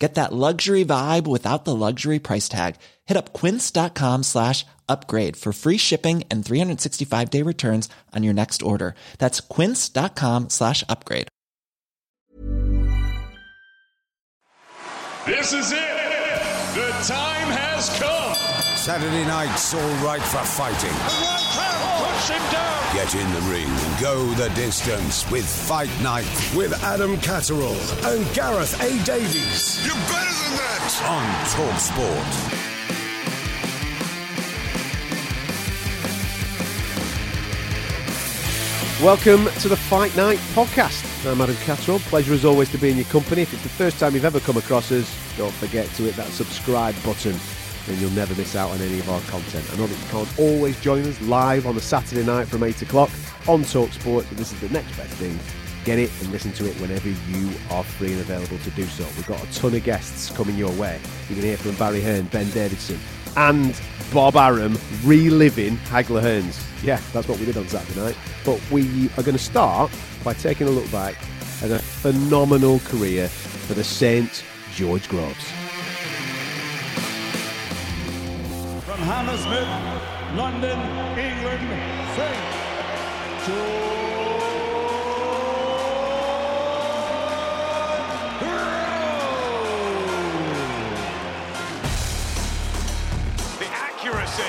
Get that luxury vibe without the luxury price tag. Hit up quince.com slash upgrade for free shipping and 365 day returns on your next order. That's quince.com slash upgrade. This is it. The time has come. Saturday night's all right for fighting. Push him down. Get in the ring and go the distance with Fight Night with Adam Catterall and Gareth A. Davies You're better than that. on Talk Sport. Welcome to the Fight Night podcast. I'm Adam Catterall. Pleasure as always to be in your company. If it's the first time you've ever come across us, don't forget to hit that subscribe button and you'll never miss out on any of our content. I know that you can't always join us live on a Saturday night from 8 o'clock on Talk Sport, but this is the next best thing. Get it and listen to it whenever you are free and available to do so. We've got a ton of guests coming your way. You can hear from Barry Hearn, Ben Davidson, and Bob Arum reliving Hagler Hearns. Yeah, that's what we did on Saturday night. But we are going to start by taking a look back at a phenomenal career for the Saint George Groves. Hammersmith, London, England, St. The accuracy,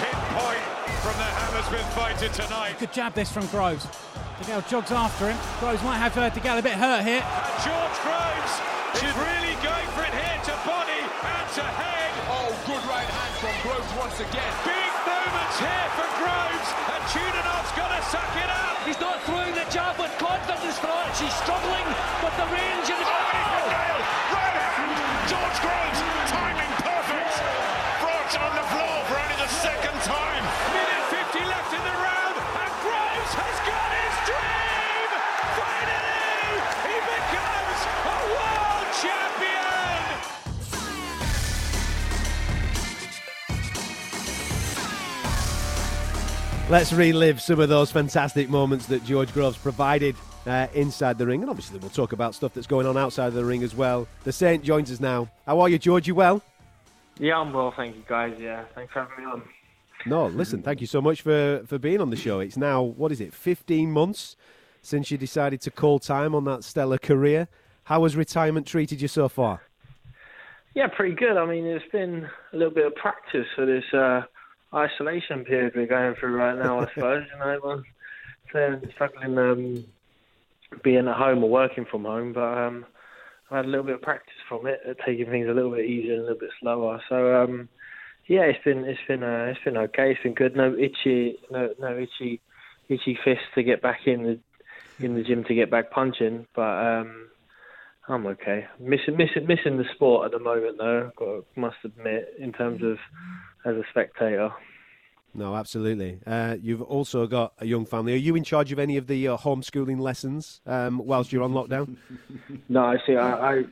pinpoint from the Hammersmith fighter tonight. Good jab this from Groves. DeGale jogs after him. Groves might have uh, DeGale a bit hurt here. George Groves is really going for it here to body and to head. Oh, good right hand from Groves once again. Big moments here for Groves, and Chudinov's got to suck it up. He's not Let's relive some of those fantastic moments that George Groves provided uh, inside the ring. And obviously, we'll talk about stuff that's going on outside of the ring as well. The Saint joins us now. How are you, George? You well? Yeah, I'm well, thank you, guys. Yeah, thanks for having me on. No, listen, thank you so much for, for being on the show. It's now, what is it, 15 months since you decided to call time on that stellar career. How has retirement treated you so far? Yeah, pretty good. I mean, it's been a little bit of practice for this uh, isolation period we're going through right now. I suppose you know, everyone's uh, struggling um, being at home or working from home, but um, I had a little bit of practice from it, uh, taking things a little bit easier and a little bit slower. So um, yeah, it's been it's been uh, it's been okay. It's been good. No itchy, no no itchy itchy fists to get back in the in the gym to get back punching, but. Um, I'm okay. Missing, missing, missing the sport at the moment, though. Got, must admit, in terms of as a spectator. No, absolutely. Uh, you've also got a young family. Are you in charge of any of the uh, homeschooling lessons um, whilst you're on lockdown? No, I see. I, I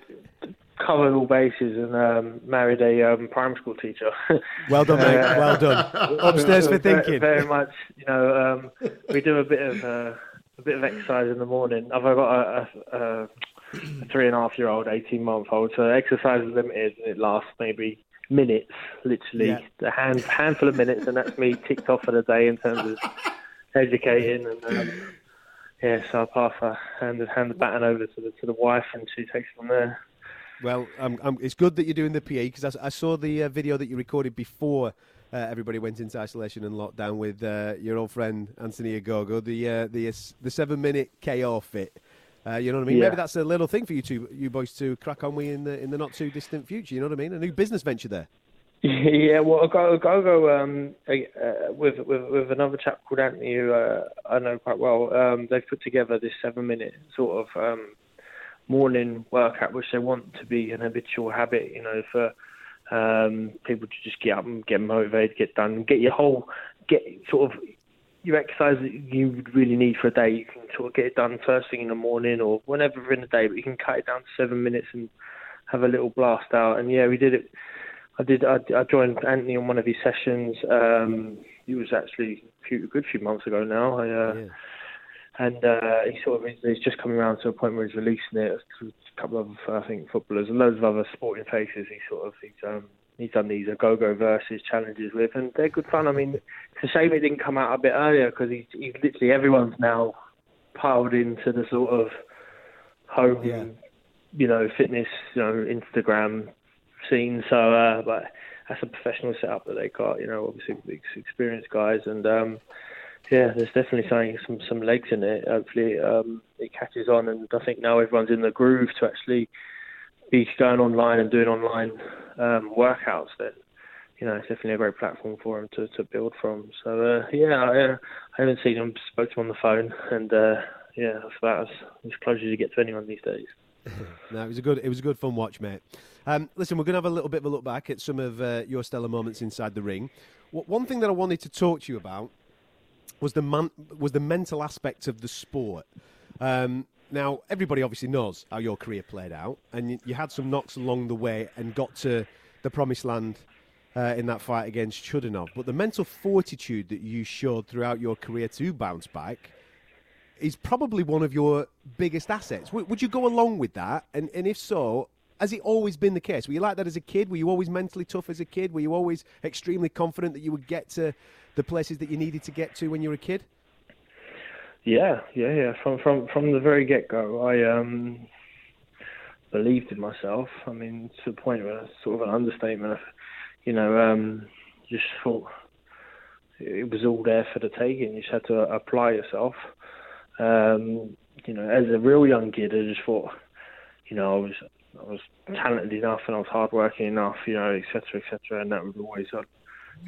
covered all bases and um, married a um, primary school teacher. Well done, mate. Well done. Upstairs for thinking. Very much. You know, um, we do a bit of uh, a bit of exercise in the morning. I've got a, a, a three and a half year old, eighteen month old, so exercise is limited and it lasts maybe minutes, literally Yeah. a hand handful of minutes, and that's me ticked off for the day in terms of educating and. Um, yeah, so I pass uh, hand, hand the baton over to the to the wife, and she takes it from there. Well, um, um, it's good that you're doing the PE because I, I saw the uh, video that you recorded before uh, everybody went into isolation and lockdown with uh, your old friend Anthony Ogogo, the uh, the the seven minute KO fit. Uh, you know what I mean? Yeah. Maybe that's a little thing for you two, you boys to crack on with in the in the not too distant future. You know what I mean? A new business venture there. Yeah, well, I go go go um, uh, with with with another chap called Anthony, who uh, I know quite well. Um, they've put together this seven-minute sort of um, morning workout, which they want to be an habitual habit. You know, for um, people to just get up and get motivated, get done, get your whole get sort of your exercise that you would really need for a day. You can sort of get it done first thing in the morning or whenever in the day, but you can cut it down to seven minutes and have a little blast out. And yeah, we did it. I did. I, I joined Anthony on one of his sessions. Um, he was actually a, few, a good few months ago now. I, uh, Yeah. and uh, he sort of he's just coming around to a point where he's releasing it to a couple of I think footballers and loads of other sporting faces. He sort of he's um he's done these go-go versus challenges with, and they're good fun. I mean, it's a shame it didn't come out a bit earlier because he's, he's literally everyone's now piled into the sort of home, Yeah. you know, fitness, you know, Instagram scene. So, uh, but that's a professional setup that they got. You know, obviously experienced guys, and um, yeah, there's definitely something, some some legs in it. Hopefully, um, it catches on, and I think now everyone's in the groove to actually be going online and doing online um, workouts. Then, you know, it's definitely a great platform for them to, to build from. So uh, yeah, I, uh, I haven't seen him, spoke to him on the phone, and uh, yeah, that's about as, as close as you get to anyone these days. No, it was a good it was a good fun watch, mate. Um, listen, we're going to have a little bit of a look back at some of uh, your stellar moments inside the ring. One thing that I wanted to talk to you about was the man- was the mental aspect of the sport. Um, now, everybody obviously knows how your career played out, and you, you had some knocks along the way and got to the promised land uh, in that fight against Chudinov. But the mental fortitude that you showed throughout your career to bounce back is probably one of your biggest assets. W- would you go along with that? And, and if so, has it always been the case? Were you like that as a kid? Were you always mentally tough as a kid? Were you always extremely confident that you would get to the places that you needed to get to when you were a kid? Yeah, yeah, yeah. From from from the very get go, I um believed in myself. I mean, to the point where it's sort of an understatement. Of, you know, um, just thought it was all there for the taking. You just had to apply yourself. Um, you know, as a real young kid, I just thought, you know, I was I was talented enough and I was hardworking enough, you know, etc., etc., and that would always uh,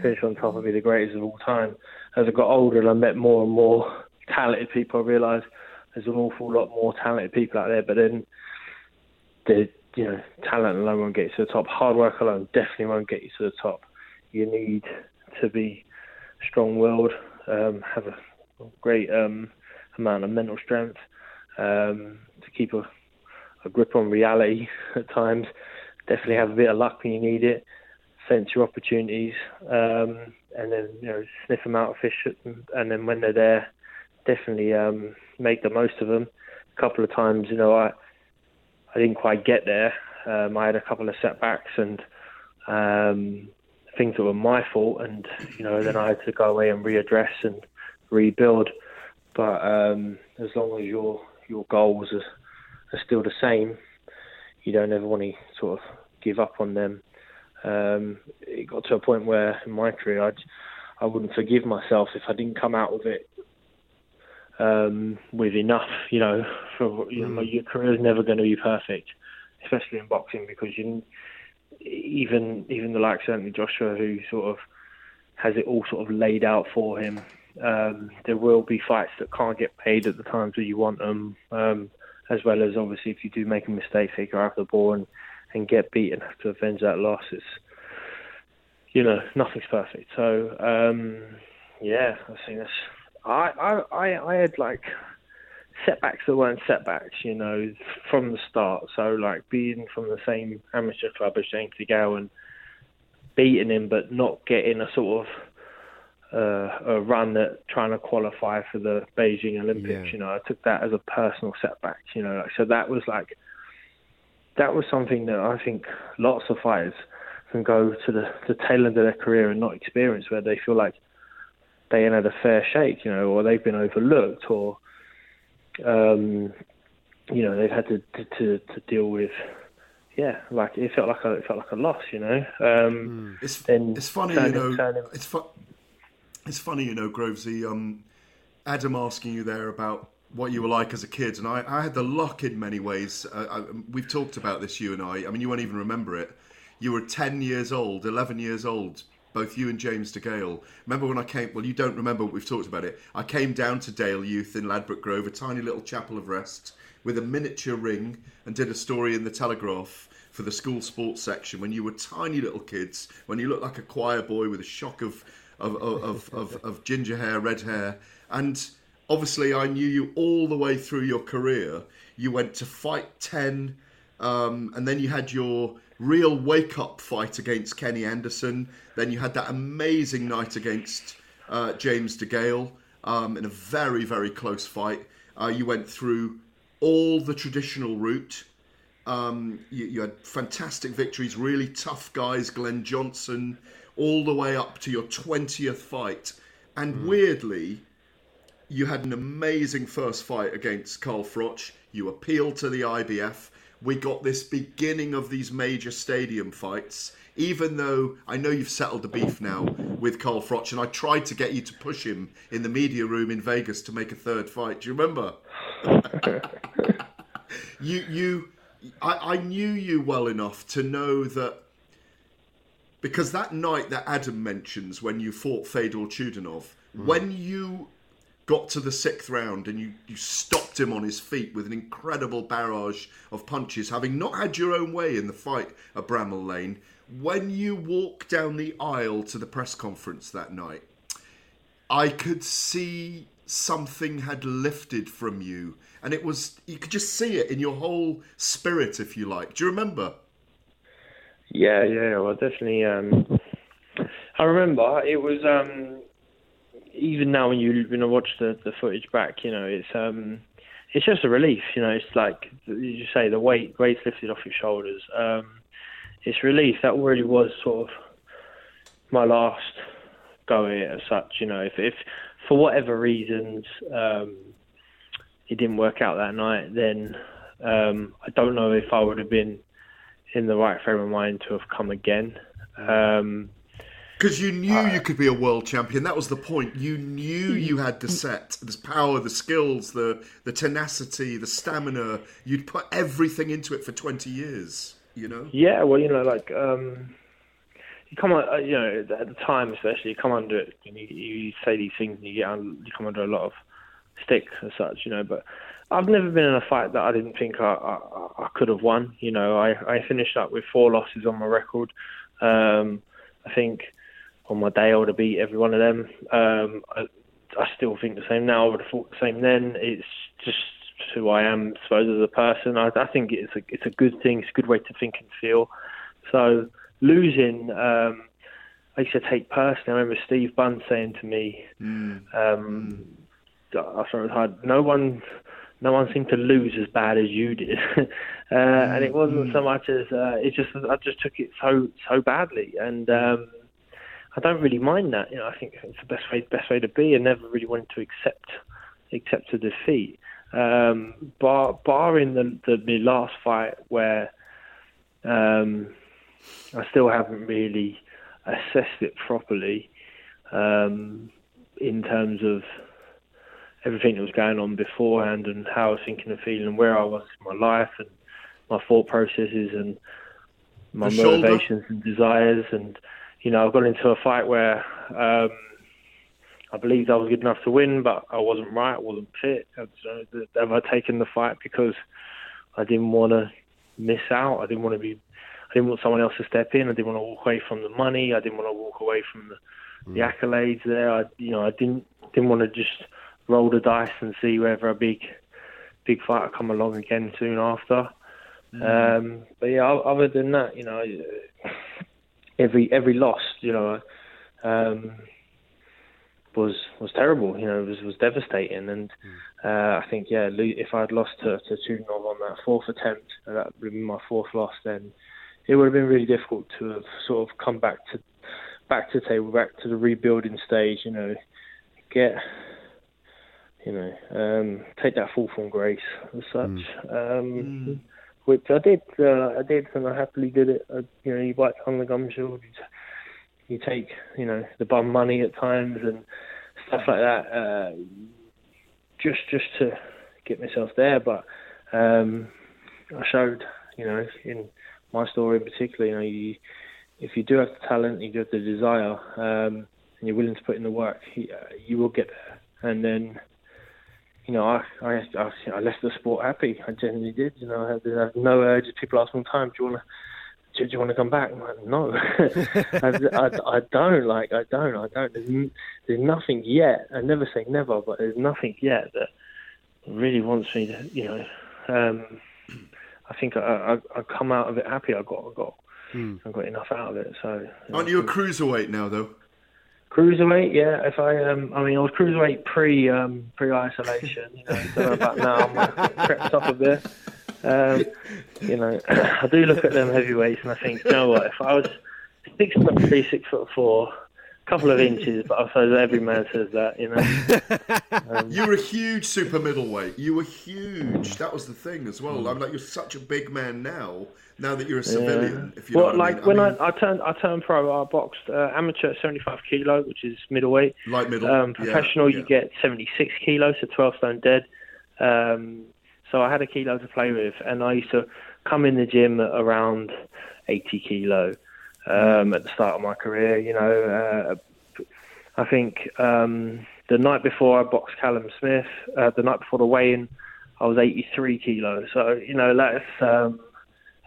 finish on top and be the greatest of all time. As I got older and I met more and more talented people, I realise there's an awful lot more talented people out there. But then, the you know, talent alone won't get you to the top. Hard work alone definitely won't get you to the top. You need to be strong-willed, um, have a great um, amount of mental strength um, to keep a, a grip on reality at times. Definitely have a bit of luck when you need it. Sense your opportunities, um, and then you know sniff them out of fish, and, and then when they're there, definitely um, make the most of them. A couple of times, you know, I I didn't quite get there. Um, I had a couple of setbacks and um, things that were my fault, and you know, then I had to go away and readdress and rebuild. But um, as long as your your goals are, are still the same, you don't ever want to sort of give up on them. Um, it got to a point where in my career, I'd, I wouldn't forgive myself if I didn't come out of it um, with enough. You know, for you know, your career is never going to be perfect, especially in boxing because you even even the likes of Anthony Joshua, who sort of has it all sort of laid out for him. Um, there will be fights that can't get paid at the times that you want them, um, as well as obviously if you do make a mistake, take her out of the ball and, and get beaten, have to avenge that loss. It's you know nothing's perfect. So um, yeah, I think that's. I, I I had like setbacks that weren't setbacks, you know, from the start. So like being from the same amateur club as James and beating him, but not getting a sort of uh, a run at trying to qualify for the Beijing Olympics. Yeah. You know, I took that as a personal setback. You know, like, so that was like that was something that I think lots of fighters can go to the, the tail end of their career and not experience, where they feel like they ain't had a fair shake, you know, or they've been overlooked, or um, you know they've had to, to to deal with yeah, like it felt like a it felt like a loss, you know. Um, it's then it's funny, you know. turning- It's fu- It's funny, you know, Grovesy. Um, Adam asking you there about what you were like as a kid, and I, I had the luck in many ways. Uh, I, we've talked about this, you and I. I mean, you won't even remember it. You were ten years old, eleven years old. Both you and James DeGale. Remember when I came? Well, you don't remember. We've talked about it. I came down to Dale Youth in Ladbroke Grove, a tiny little chapel of rest, with a miniature ring, and did a story in the Telegraph for the school sports section when you were tiny little kids, when you looked like a choir boy with a shock of of, of, of, of, of ginger hair, red hair, and obviously I knew you all the way through your career. You went to fight ten, um, and then you had your real wake up fight against Kenny Anderson. Then you had that amazing night against uh, James DeGale um, in a very very close fight. Uh, you went through all the traditional route. Um, you, you had fantastic victories, really tough guys, Glenn Johnson, all the way up to your 20th fight. And weirdly, you had an amazing first fight against Carl Froch. You appealed to the IBF. We got this beginning of these major stadium fights, even though I know you've settled the beef now with Carl Froch, and I tried to get you to push him in the media room in Vegas to make a third fight. Do you remember? you you I, I knew you well enough to know that because that night that Adam mentions when you fought Fedor Chudinov, mm. when you got to the sixth round and you, you stopped him on his feet with an incredible barrage of punches, having not had your own way in the fight at Bramall Lane, when you walked down the aisle to the press conference that night, I could see something had lifted from you. And it was, you could just see it in your whole spirit, if you like. Do you remember? Yeah, yeah, well, definitely. Um, I remember it was um, even now when you when I watch the, the footage back, you know, it's um, it's just a relief. You know, it's like you say, the weight weight's lifted off your shoulders. Um, it's relief. That really was sort of my last go at it as such. You know, if if for whatever reasons um, it didn't work out that night, then um, I don't know if I would have been in the right frame of mind to have come again. Um, Because you knew you could be a world champion. That was the point. You knew you had the set, the power, the skills, the the tenacity, the stamina. You'd put everything into it for twenty years. You know. Yeah, well, you know, like um, you come on, uh, you know, at the time especially, you come under it and you, you say these things and you get you come under a lot of stick as such, you know. But I've never been in a fight that I didn't think I, I, I could have won. You know, I, I finished up with four losses on my record. Um, I think on my day I would have beat every one of them. Um, I, I still think the same now. I would have thought the same then. It's just who I am, I suppose, as a person. I, I think it's a it's a good thing. It's a good way to think and feel. So losing, um, I used to take personally. I remember Steve Bunce saying to me, um, after I was hard, no one, no one seemed to lose as bad as you did, uh, and it wasn't so much as uh, it just I just took it so so badly, and um, I don't really mind that. You know, I think it's the best way best way to be, and never really wanted to accept accept a defeat. Um, bar, barring the, the the last fight where um, I still haven't really assessed it properly um, in terms of everything that was going on beforehand and how I was thinking and feeling and where I was in my life and my thought processes and my The shoulder. motivations and desires and you know I've got into a fight where um, I believed I was good enough to win but I wasn't right I wasn't fit. Have have I taken the fight because I didn't want to miss out? I didn't want to be I didn't want someone else to step in. I didn't want to walk away from the money. I didn't want to walk away from the, the accolades there. I you know I didn't didn't want to just roll the dice and see whether a big big fighter come along again soon after. Um, but yeah, other than that, you know, every every loss, you know, um, was was terrible. You know, it was was devastating. And uh, I think yeah, if I'd lost to to Chudinov on that fourth attempt, uh, that would have been my fourth loss, then it would have been really difficult to have sort of come back to back to the table, back to the rebuilding stage. You know, get you know, um, take that fall from grace as such. Um, which I did. Uh, I did, and I happily did it. I, you know, you bite on the gum shield. You, you take, you know, the bum money at times and stuff like that. Uh, just, just to get myself there, but um, I showed, you know, in my story in particular, you know, you, if you do have the talent, you do have the desire, um, and you're willing to put in the work, you, uh, you will get there. And then, you know, I, I, I, I left the sport happy. I genuinely did. You know, I had, I had no urge. People ask me all the time, do you want to? Do, do you want to come back? I'm like, no, I, I, I, don't. Like, I don't. I don't. There's, there's nothing yet. I never say never, but there's nothing yet that really wants me to, you know. Um, I think I, I, I come out of it happy. I got, I got, Hmm. I got enough out of it. So, Aren't you a cruiserweight now, though? Cruiserweight, yeah. If I, um, I mean, I was cruiserweight pre, um, pre isolation. You know, so about now I'm crept up a bit. Um, you know, I do look at them heavyweights and I think, you know what? If I was six foot three, six foot four, a couple of inches, but I suppose every man says that, you know. Um, You were a huge super middleweight. You were huge. That was the thing as well. I'm like, you're such a big man now. Now that you're a civilian, if you well, know what like I mean. when I, mean, I, I turned, I turned pro. I boxed uh, amateur at 75 kilo, which is middleweight. Light middle, Um, yeah, professional, yeah. you get 76 kilos, so 12 stone dead. Um, so I had a kilo to play with, and I used to come in the gym at around 80 kilo um, at the start of my career. You know, uh, I think um, the night before I boxed Callum Smith, uh, the night before the weigh-in, I was 83 kilos. So you know that's um,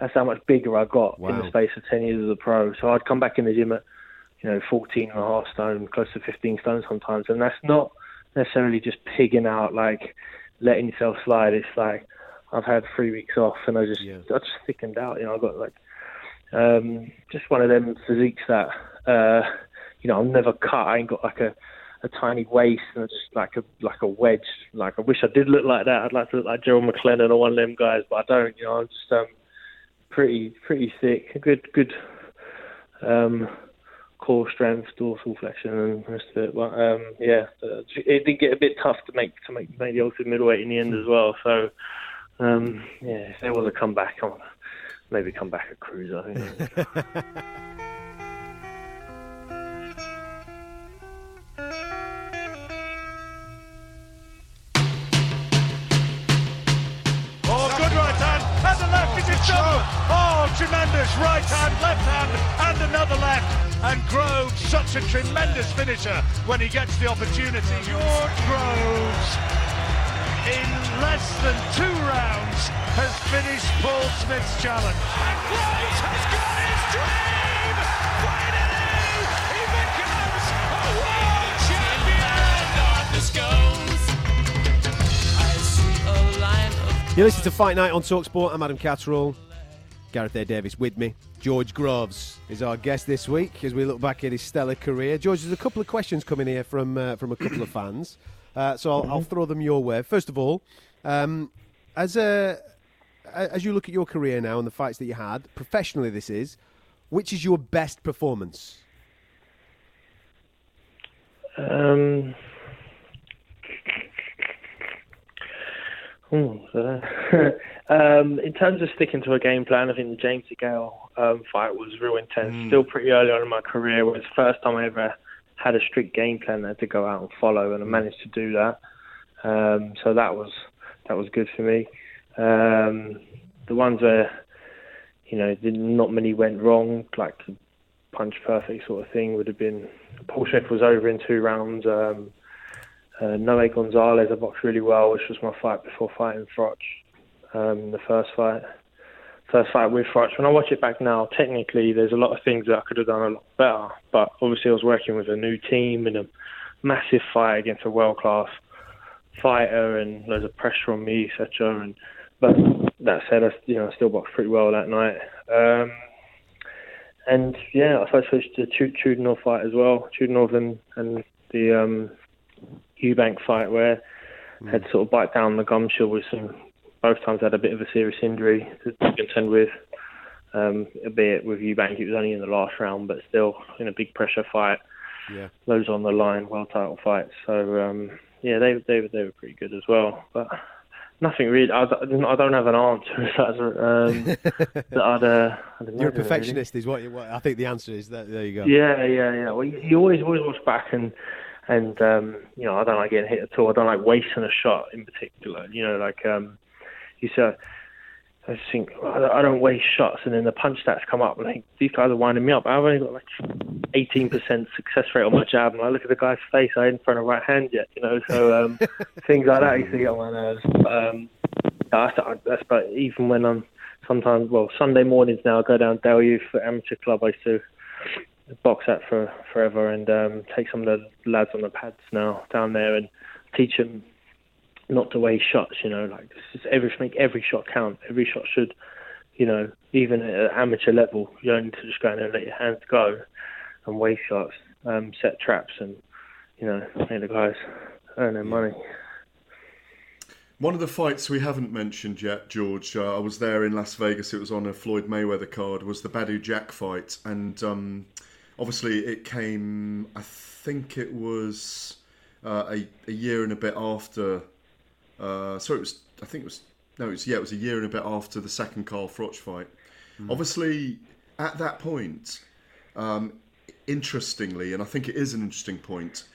that's how much bigger I got in the space of 10 years as a pro. So I'd come back in the gym at you know 14 and a half stone, close to 15 stone sometimes, and that's not necessarily just pigging out like letting yourself slide. It's like I've had three weeks off and I just I just thickened out. You know, I got like um, just one of them physiques that uh, you know I'm never cut. I ain't got like a a tiny waist and just like a like a wedge. Like I wish I did look like that. I'd like to look like Gerald McClellan or one of them guys, but I don't. You know, I'm just um pretty pretty thick. Good good um core strength, dorsal flexion, and rest of it. But um yeah, uh, it did get a bit tough to make to make, make the ultimate middleweight in the end as well. So um yeah, if there was a comeback, I'll maybe come back at cruiser. such a tremendous finisher when he gets the opportunity. George Groves, in less than two rounds, has finished Paul Smith's challenge. And Groves has got his dream! Finally, he becomes a world champion! You listen to Fight Night on Talksport. I'm Adam Catterall. Gareth A. Davies with me. George Groves is our guest this week as we look back at his stellar career. George, there's a couple of questions coming here from uh, from a couple of fans, uh, so I'll, I'll throw them your way. First of all, um, as a as you look at your career now and the fights that you had professionally, this is which is your best performance? Um, hmm, uh, um, in terms of sticking to a game plan, I think the James DeGale um, fight was real intense. Still pretty early on in my career. It was the first time I ever had a strict game plan had to go out and follow, and I managed to do that. Um, so that was that was good for me. Um, the ones where you know not many went wrong, like punch perfect sort of thing, would have been. Paul Smith was over in two rounds. Um, uh, Noe Gonzalez, I boxed really well, which was my fight before fighting Froch. Um, the first fight, first fight with Froch. When I watch it back now, technically there's a lot of things that I could have done a lot better. But obviously I was working with a new team and a massive fight against a world class fighter, and loads of pressure on me, etc. And but that said, I you know I still boxed pretty well that night. Um, and yeah, I suppose to the Chudinov fight as well. Chudinov and, and the um, Eubank fight where I had to sort of bite down the gum shield with some. Both times had a bit of a serious injury to contend with. Um, albeit with Eubank, it was only in the last round, but still in a big pressure fight. Yeah. Loads on the line, world title fights. So um, yeah, they they were they were pretty good as well. But nothing really. I, I don't have an answer. Um, that I'd, uh, I'd You're a perfectionist, really. is what, you, what I think the answer is. That, there you go. Yeah, yeah, yeah. Well, you, you always always watch back and and um, you know I don't like getting hit at all. I don't like wasting a shot in particular. You know, like um, you said. I just think I don't waste shots, and then the punch stats come up, and I think these guys are winding me up. I've only got like 18% success rate on my jab, and I look at the guy's face, I ain't thrown a right hand yet, you know. So um, things like that used to get on my nerves. Um, that's, that's but even when I'm sometimes well Sunday mornings now, I go down to Dale Youth Amateur Club. I used to box at for forever, and um, take some of the lads on the pads now down there and teach them not to waste shots. You know, like just every make every shot count. Every shot should, you know, even at amateur level, you don't need to just go in there and let your hands go and waste shots, um, set traps, and you know, make the guys earn their money. One of the fights we haven't mentioned yet, George, uh, I was there in Las Vegas. It was on a Floyd Mayweather card. Was the Badou Jack fight, and um, obviously it came. I think it was uh, a, a year and a bit after uh, sorry, it was. I think it was. No, it was. Yeah, it was a year and a bit after the second Carl Froch fight. Mm. Obviously, at that point, um, interestingly, and I think it is an interesting point,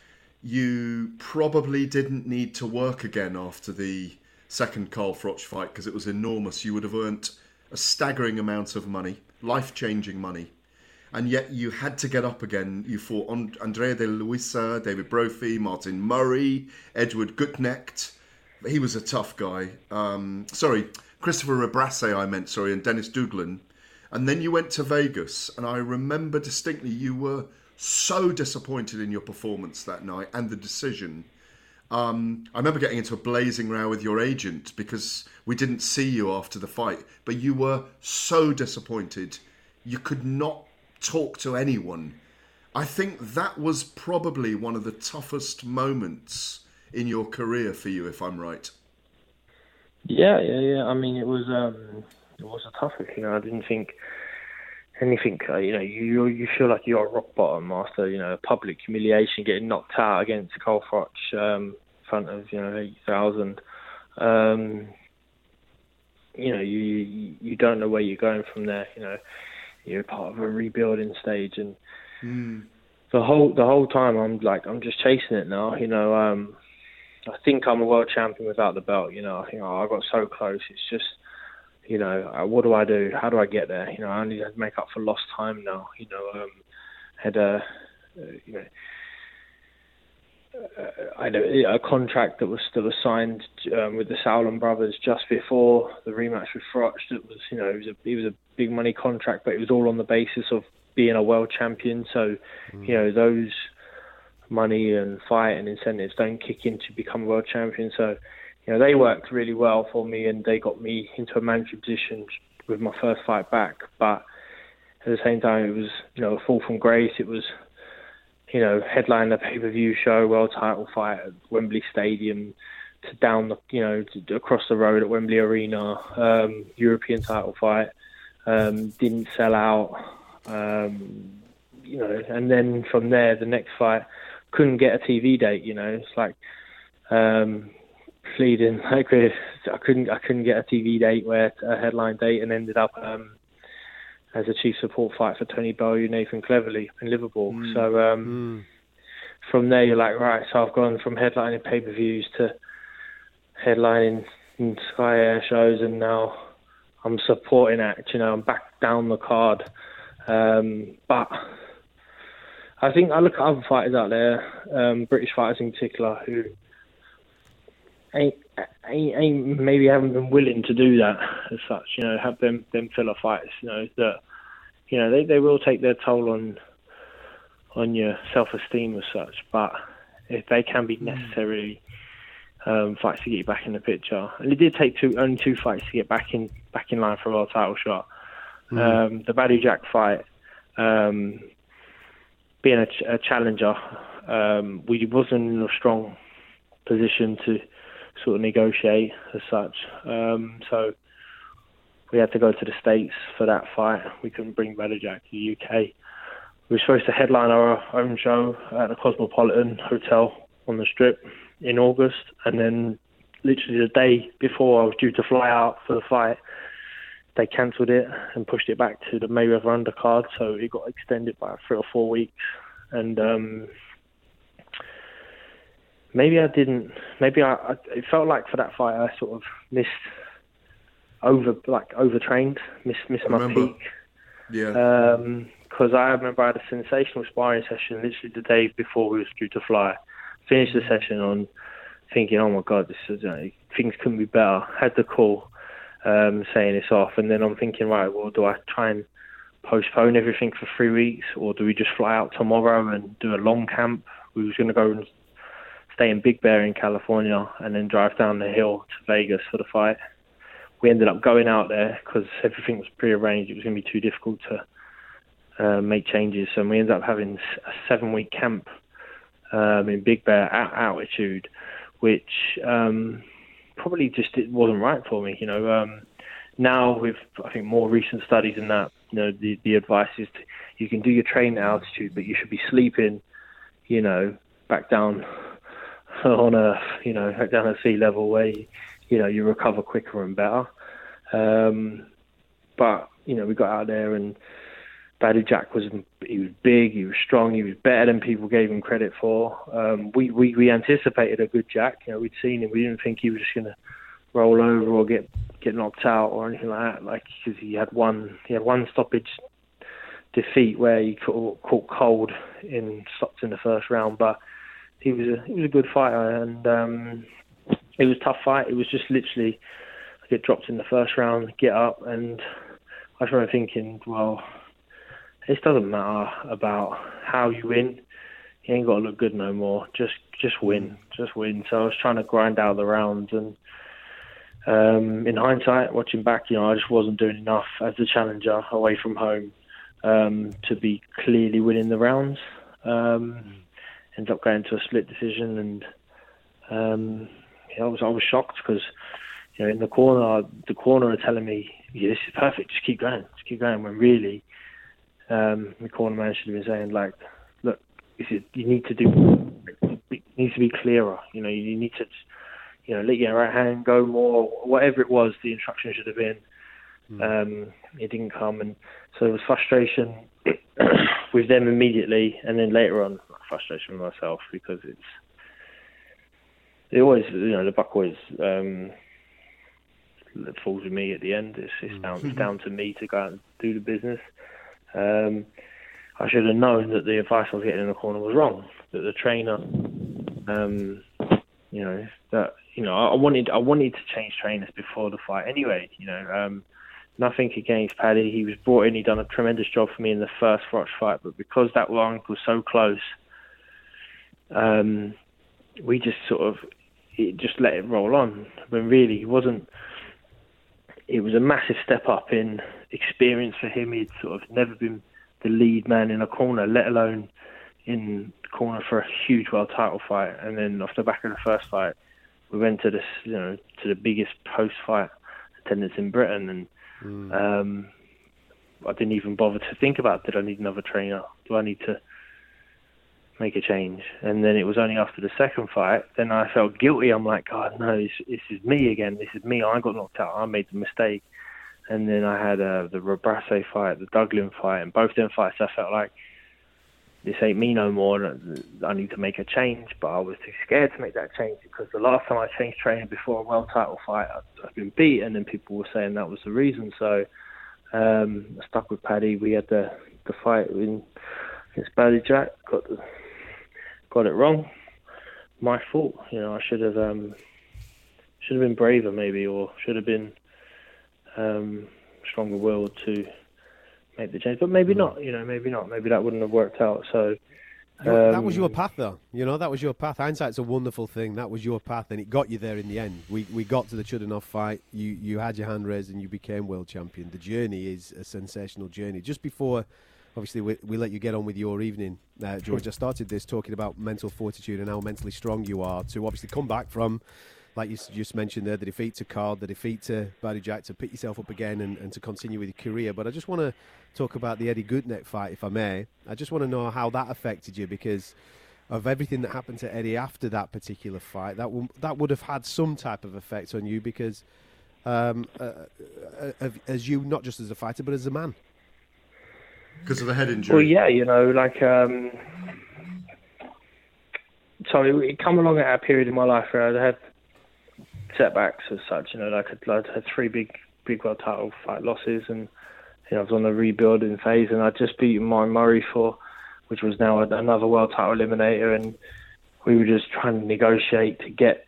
you probably didn't need to work again after the second Carl Froch fight because it was enormous. You would have earned a staggering amount of money, life changing money. And yet you had to get up again. You fought Andrea Di Luisa, David Brophy, Martin Murray, Edward Gutknecht, he was a tough guy. Um, sorry, Christopher Rebrasse, I meant, sorry, and Dennis Douglin. And then you went to Vegas, and I remember distinctly you were so disappointed in your performance that night and the decision. Um, I remember getting into a blazing row with your agent because we didn't see you after the fight, but you were so disappointed. You could not talk to anyone. I think that was probably one of the toughest moments in your career for you, if I'm right. Yeah, yeah, yeah. I mean, it was um, it was a toughest. You know, I didn't think anything. Uh, you know, you you feel like you're rock bottom after you know a public humiliation, getting knocked out against Carl Froch um, in front of you know eight thousand. Um, you know, you you don't know where you're going from there. You know, you're part of a rebuilding stage, and mm. the whole the whole time I'm like I'm just chasing it now. You know, um, I think I'm a world champion without the belt. You know, I think oh, I got so close. It's just, you know, uh, what do I do? How do I get there? You know, I only have to make up for lost time now. You know, um, had a, uh, you know. Uh, I had a, a, contract that was that was signed um, with the Sauerland brothers just before the rematch with Froch. That was, you know, it was a it was a big money contract, but it was all on the basis of being a world champion. So, mm. you know, those money and fight and incentives don't kick in to become world champion. So, you know, they worked really well for me and they got me into a management position with my first fight back. But at the same time, it was, you know, a fall from grace. It was, you know, headline a pay per view show, world title fight at Wembley Stadium, to down the, you know, to, across the road at Wembley Arena, um, European title fight. Um, didn't sell out. Um, you know, and then from there, the next fight, couldn't get a TV date. You know, it's like um, pleading like. I couldn't I couldn't get a TV date where a headline date and ended up um, as a chief support fight for Tony Bellew, Nathan Cleverly in Liverpool. Mm. So um, mm. from there, you're like, right. So I've gone from headlining pay per views to headlining Sky Air shows, and now I'm supporting act. You know, I'm back down the card. Um, but I think I look at other fighters out there, um, British fighters in particular, who ain't, ain't, ain't maybe haven't been willing to do that as such. You know, have them them filler fights. You know that you know they, they will take their toll on on your self esteem as such, but if they can be hmm. necessary um, fights to get you back in the picture, and it did take two only two fights to get back in back in line for a world title shot. Mm. Um, the Badou Jack fight. Um, being a, a challenger, um, we wasn't in a strong position to sort of negotiate as such. Um, so we had to go to the States for that fight. We couldn't bring Jack to the UK. We were supposed to headline our own show at the Cosmopolitan Hotel on the Strip in August, and then literally the day before I was due to fly out for the fight, they cancelled it and pushed it back to the Mayweather undercard, so it got extended by three or four weeks. And um, maybe I didn't. Maybe I, I. It felt like for that fight I sort of missed over, like overtrained, missed missed my peak. Yeah. Because I remember I had a sensational sparring session literally the day before we was due to fly. Finished the session on thinking, oh my god, this is uh, things couldn't be better. Had the call um, saying it's off, and then I'm thinking, right, well, do I try and postpone everything for three weeks, or do we just fly out tomorrow and do a long camp? We was going to go and stay in Big Bear in California, and then drive down the hill to Vegas for the fight. We ended up going out there because everything was prearranged. It was going to be too difficult to uh, make changes, and we ended up having a seven-week camp um, in Big Bear at altitude, which um, probably just it wasn't right for me. You know, um, now with I think more recent studies and that, you know, the the advice is to, you can do your training at altitude, but you should be sleeping, you know, back down on Earth, you know, back down at sea level where you, you know you recover quicker and better. Um, but you know, we got out there and Badou Jack was he was big, he was strong, he was better than people gave him credit for. Um, we, we we anticipated a good Jack. You know, we'd seen him. We didn't think he was just going to roll over or get get knocked out or anything like that. Like because he had one he had one stoppage defeat where he caught, caught cold in stopped in the first round, but he was a he was a good fighter and um, it was a tough fight. It was just literally get dropped in the first round, get up, and I remember thinking, well, it doesn't matter about how you win. You ain't got to look good no more. Just just win, just win. So I was trying to grind out the rounds, and um, in hindsight, watching back, you know, I just wasn't doing enough as a challenger away from home um, to be clearly winning the rounds. Um, ended up going to a split decision, and um, yeah, I was I was shocked because you know in the corner the corner are telling me yeah, this is perfect, just keep going, just keep going. When really um, the corner man should have been saying like, look, this is, you need to do it needs to be clearer. You know, you need to you know let your right hand go more, whatever it was. The instruction should have been. Um, it didn't come, and so there was frustration with them immediately, and then later on frustration with myself because it's it always you know the buck always um, falls with me at the end. It's, it's down it's down to me to go out and do the business. Um, I should have known that the advice I was getting in the corner was wrong. That the trainer, um, you know, that you know, I wanted I wanted to change trainers before the fight anyway. You know, um, nothing against Paddy. He was brought in. He done a tremendous job for me in the first Froch fight, but because that rank was so close, um, we just sort of it just let it roll on. When really it wasn't. It was a massive step up in experience for him. He'd sort of never been the lead man in a corner, let alone in the corner for a huge world title fight. And then off the back of the first fight, we went to this, you know, to the biggest post-fight attendance in Britain, and um, I didn't even bother to think about did I need another trainer? Do I need to make a change? And then it was only after the second fight, then I felt guilty. I'm like, God, no, this, this is me again. This is me. I got knocked out. I made the mistake. And then I had uh, the Rebrasse fight, the Douglin fight, and both them fights I felt like this ain't me no more. I need to make a change, but I was too scared to make that change because the last time I changed training before a world title fight, I'd been beaten, and then people were saying that was the reason. So um, I stuck with Paddy. We had the the fight in, against Badou Jack. Got the, got it wrong. My fault. You know, I should have um, should have been braver maybe, or should have been um, stronger willed to make the change. But maybe not. You know, maybe not. Maybe that wouldn't have worked out. So. Know, that was um, your path, though. You know, that was your path. Hindsight's a wonderful thing. That was your path, and it got you there in the end. We we got to the Chudinov fight. You you had your hand raised, and you became world champion. The journey is a sensational journey. Just before, obviously, we, we let you get on with your evening, uh, George. I started this talking about mental fortitude and how mentally strong you are to obviously come back from, like you just mentioned there, the defeat to Card, the defeat to Barry Jack, to pick yourself up again and, and to continue with your career. But I just want to talk about the Eddie Gutknecht fight, if I may. I just want to know how that affected you because of everything that happened to Eddie after that particular fight, that w- that would have had some type of effect on you because, um, uh, uh, as you not just as a fighter but as a man. Because of the head injury. Well, yeah, you know, like um, so it, it come along at a period in my life where I had setbacks as such. You know, like I'd, I'd had three big big world title fight losses, and you know, I was on the rebuilding phase, and I'd just beaten Martin Murray for, which was now another world title eliminator, and we were just trying to negotiate to get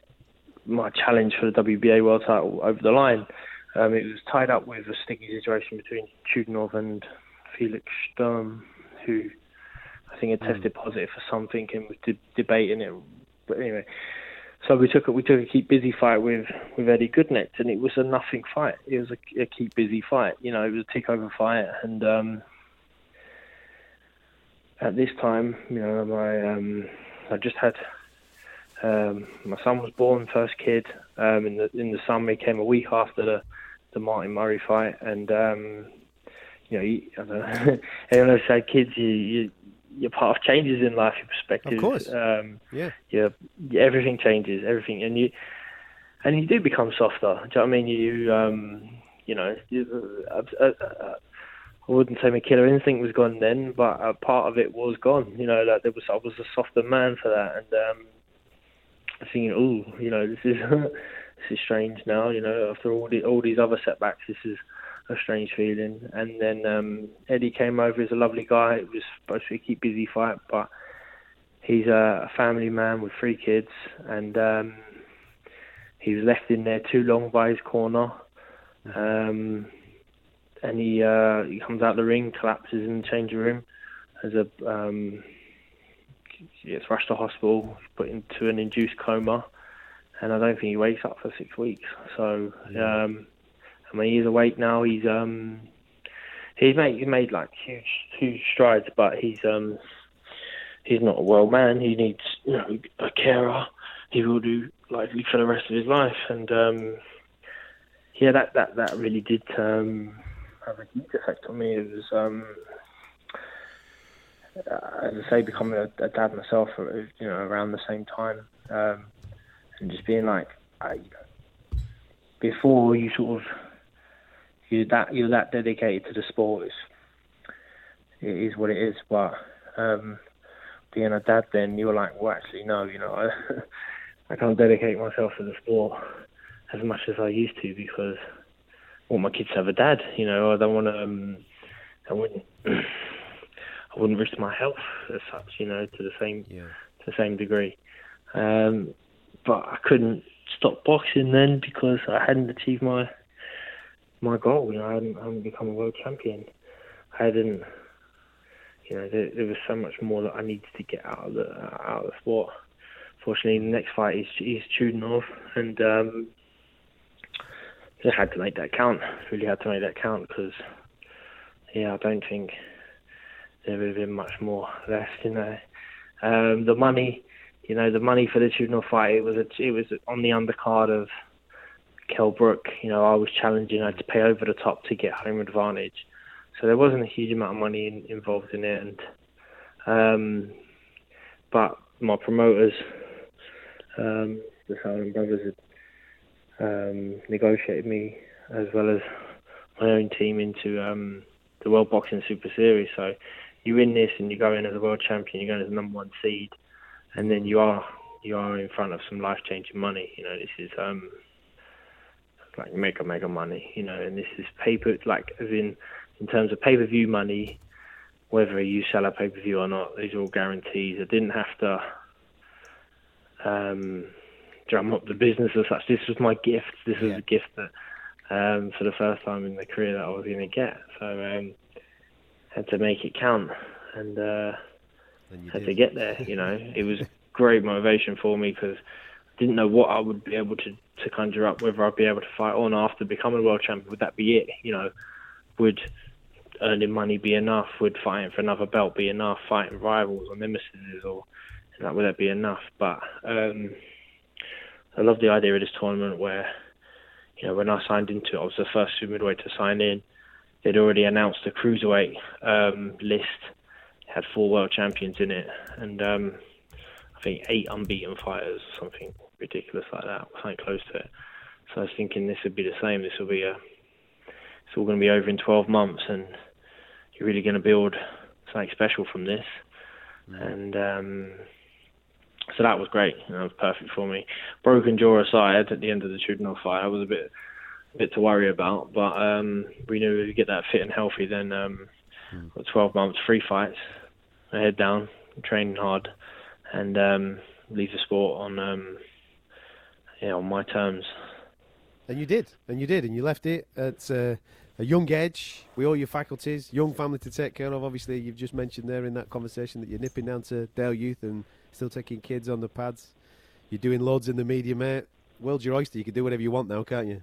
my challenge for the WBA world title over the line. Um, it was tied up with a sticky situation between Chudinov and Felix Sturm, who I think had tested positive for something and was de- debating it. But anyway, so we took a, we took a keep busy fight with with Eddie Gutknecht, and it was a nothing fight. It was a, a keep busy fight. You know, it was a take over fight, and um, at this time, you know, my um, I just had um, my son was born, first kid. Um, in the in the summer, he came a week after the the Martin Murray fight, and um, you know, you, I don't know. Everyone always say kids, you, you your path changes in life, your perspective. Of course. Um, yeah. Yeah. Everything changes. Everything, and you and you do become softer. Do you know what I mean? You um, you know, you, uh, uh, uh, I wouldn't say my killer instinct was gone then, but a part of it was gone. You know, like there was I was a softer man for that, and um, thinking, oh, you know, this is this is strange now. You know, after all the all these other setbacks, this is a strange feeling. And then um, Eddie came over. He's a lovely guy. It was supposed to be a keep busy fight, but he's a family man with three kids, and um, he was left in there too long by his corner. Um, and he uh, he comes out the ring, collapses in the changing room, as a um, he gets rushed to hospital, put into an induced coma, and I don't think he wakes up for six weeks. So. Um, I mean, he's awake now. He's um, he's made he's made like huge huge strides, but he's um, he's not a well man. He needs you know a carer. He will do likely for the rest of his life, and um, yeah, that that that really did um, have a huge effect on me. It was um, uh, as I say, becoming a, a dad myself, uh, you know, around the same time, um, and just being like, I, before you sort of you're that you're that dedicated to the sport. It's, it is what it is. But um, being a dad, then you're like, well, actually, no, you know, I, I can't dedicate myself to the sport as much as I used to because I want my kids to have a dad. You know, I don't want to. Um, I wouldn't. I wouldn't risk my health as such. You know, to the same yeah. to the same degree. Um, but I couldn't stop boxing then because I hadn't achieved my my goal. You know, I hadn't, I hadn't become a world champion. I hadn't. You know, there, there, was so much more that I needed to get out of the out of the sport. Fortunately, the next fight is is Chudinov, and um, I had to make that count. Really had to make that count because, yeah, I don't think there would have been much more left. You know, um, the money, you know, the money for the Chudinov fight. It was a, it was on the undercard of Kell Brook, you know, I was challenging. I had to pay over the top to get home advantage, so there wasn't a huge amount of money in, involved in it. And um, but my promoters, um, the Sauerland Brothers, had um, negotiated me as well as my own team into um, the World Boxing Super Series. So you win this and you go in as a world champion. You go in as the number one seed, and then you are you are in front of some life changing money. You know, this is um, like mega mega money, you know, and this is paper like as in in terms of pay per view money, whether you sell a pay per view or not, these are all guarantees. I didn't have to um, drum up the business as such. This was my gift. This was Yeah. a gift that um, for the first time in the career that I was going to get. So um, had to make it count and uh, And had to get there. You know, it was great motivation for me because I didn't know what I would be able to to conjure up, whether I'd be able to fight on after becoming a world champion. Would that be it? You know, would earning money be enough? Would fighting for another belt be enough? Fighting rivals or nemesis or like, would that be enough? But um, I love the idea of this tournament where, you know, when I signed into it, I was the first midweight to sign in. They'd already announced the cruiserweight um, list, it had four world champions in it, and um, I think eight unbeaten fighters, or something ridiculous like that, something close to it. So I was thinking this would be the same. This will be a, it's all going to be over in 12 months, and you're really going to build something special from this. Mm. And um, so that was great. That was perfect for me. Broken jaw aside, at the end of the Chudinov fight, I was a bit, a bit to worry about, but um, we knew if we get that fit and healthy, then um, mm. 12 months, three fights, head down, training hard, and um, leave the sport on, um, yeah, on my terms. And you did, and you did, and you left it at uh, a young age with all your faculties, young family to take care of. Obviously, you've just mentioned there in that conversation that you're nipping down to Dale Youth and still taking kids on the pads. You're doing loads in the media, mate. World's your oyster. You can do whatever you want now, can't you?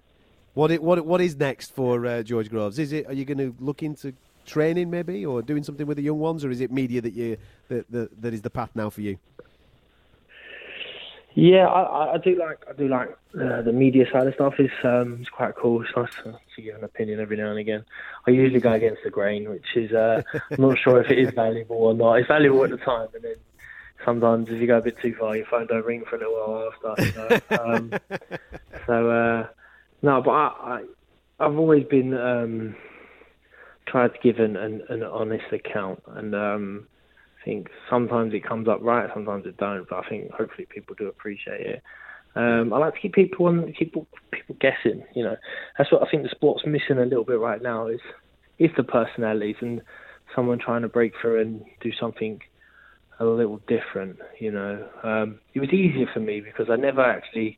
What it, what what is next for uh, George Groves? Is it are you going to look into training maybe, or doing something with the young ones, or is it media that you that that, that is the path now for you? Yeah, I, I do like I do like uh, the media side of stuff. is um, it's quite cool. It's nice to, to give an opinion every now and again. I usually go against the grain, which is uh, I'm not sure if it is valuable or not. It's valuable at the time, and then sometimes if you go a bit too far, your phone don't ring for a little while after. You know? um, so uh, no, but I, I I've always been um, tried to give an, an, an honest account, and um, think sometimes it comes up right, sometimes it don't. But I think hopefully people do appreciate it. Um, I like to keep people on, people people guessing. You know, that's what I think the sport's missing a little bit right now is is the personalities and someone trying to break through and do something a little different. You know, um, it was easier for me because I never actually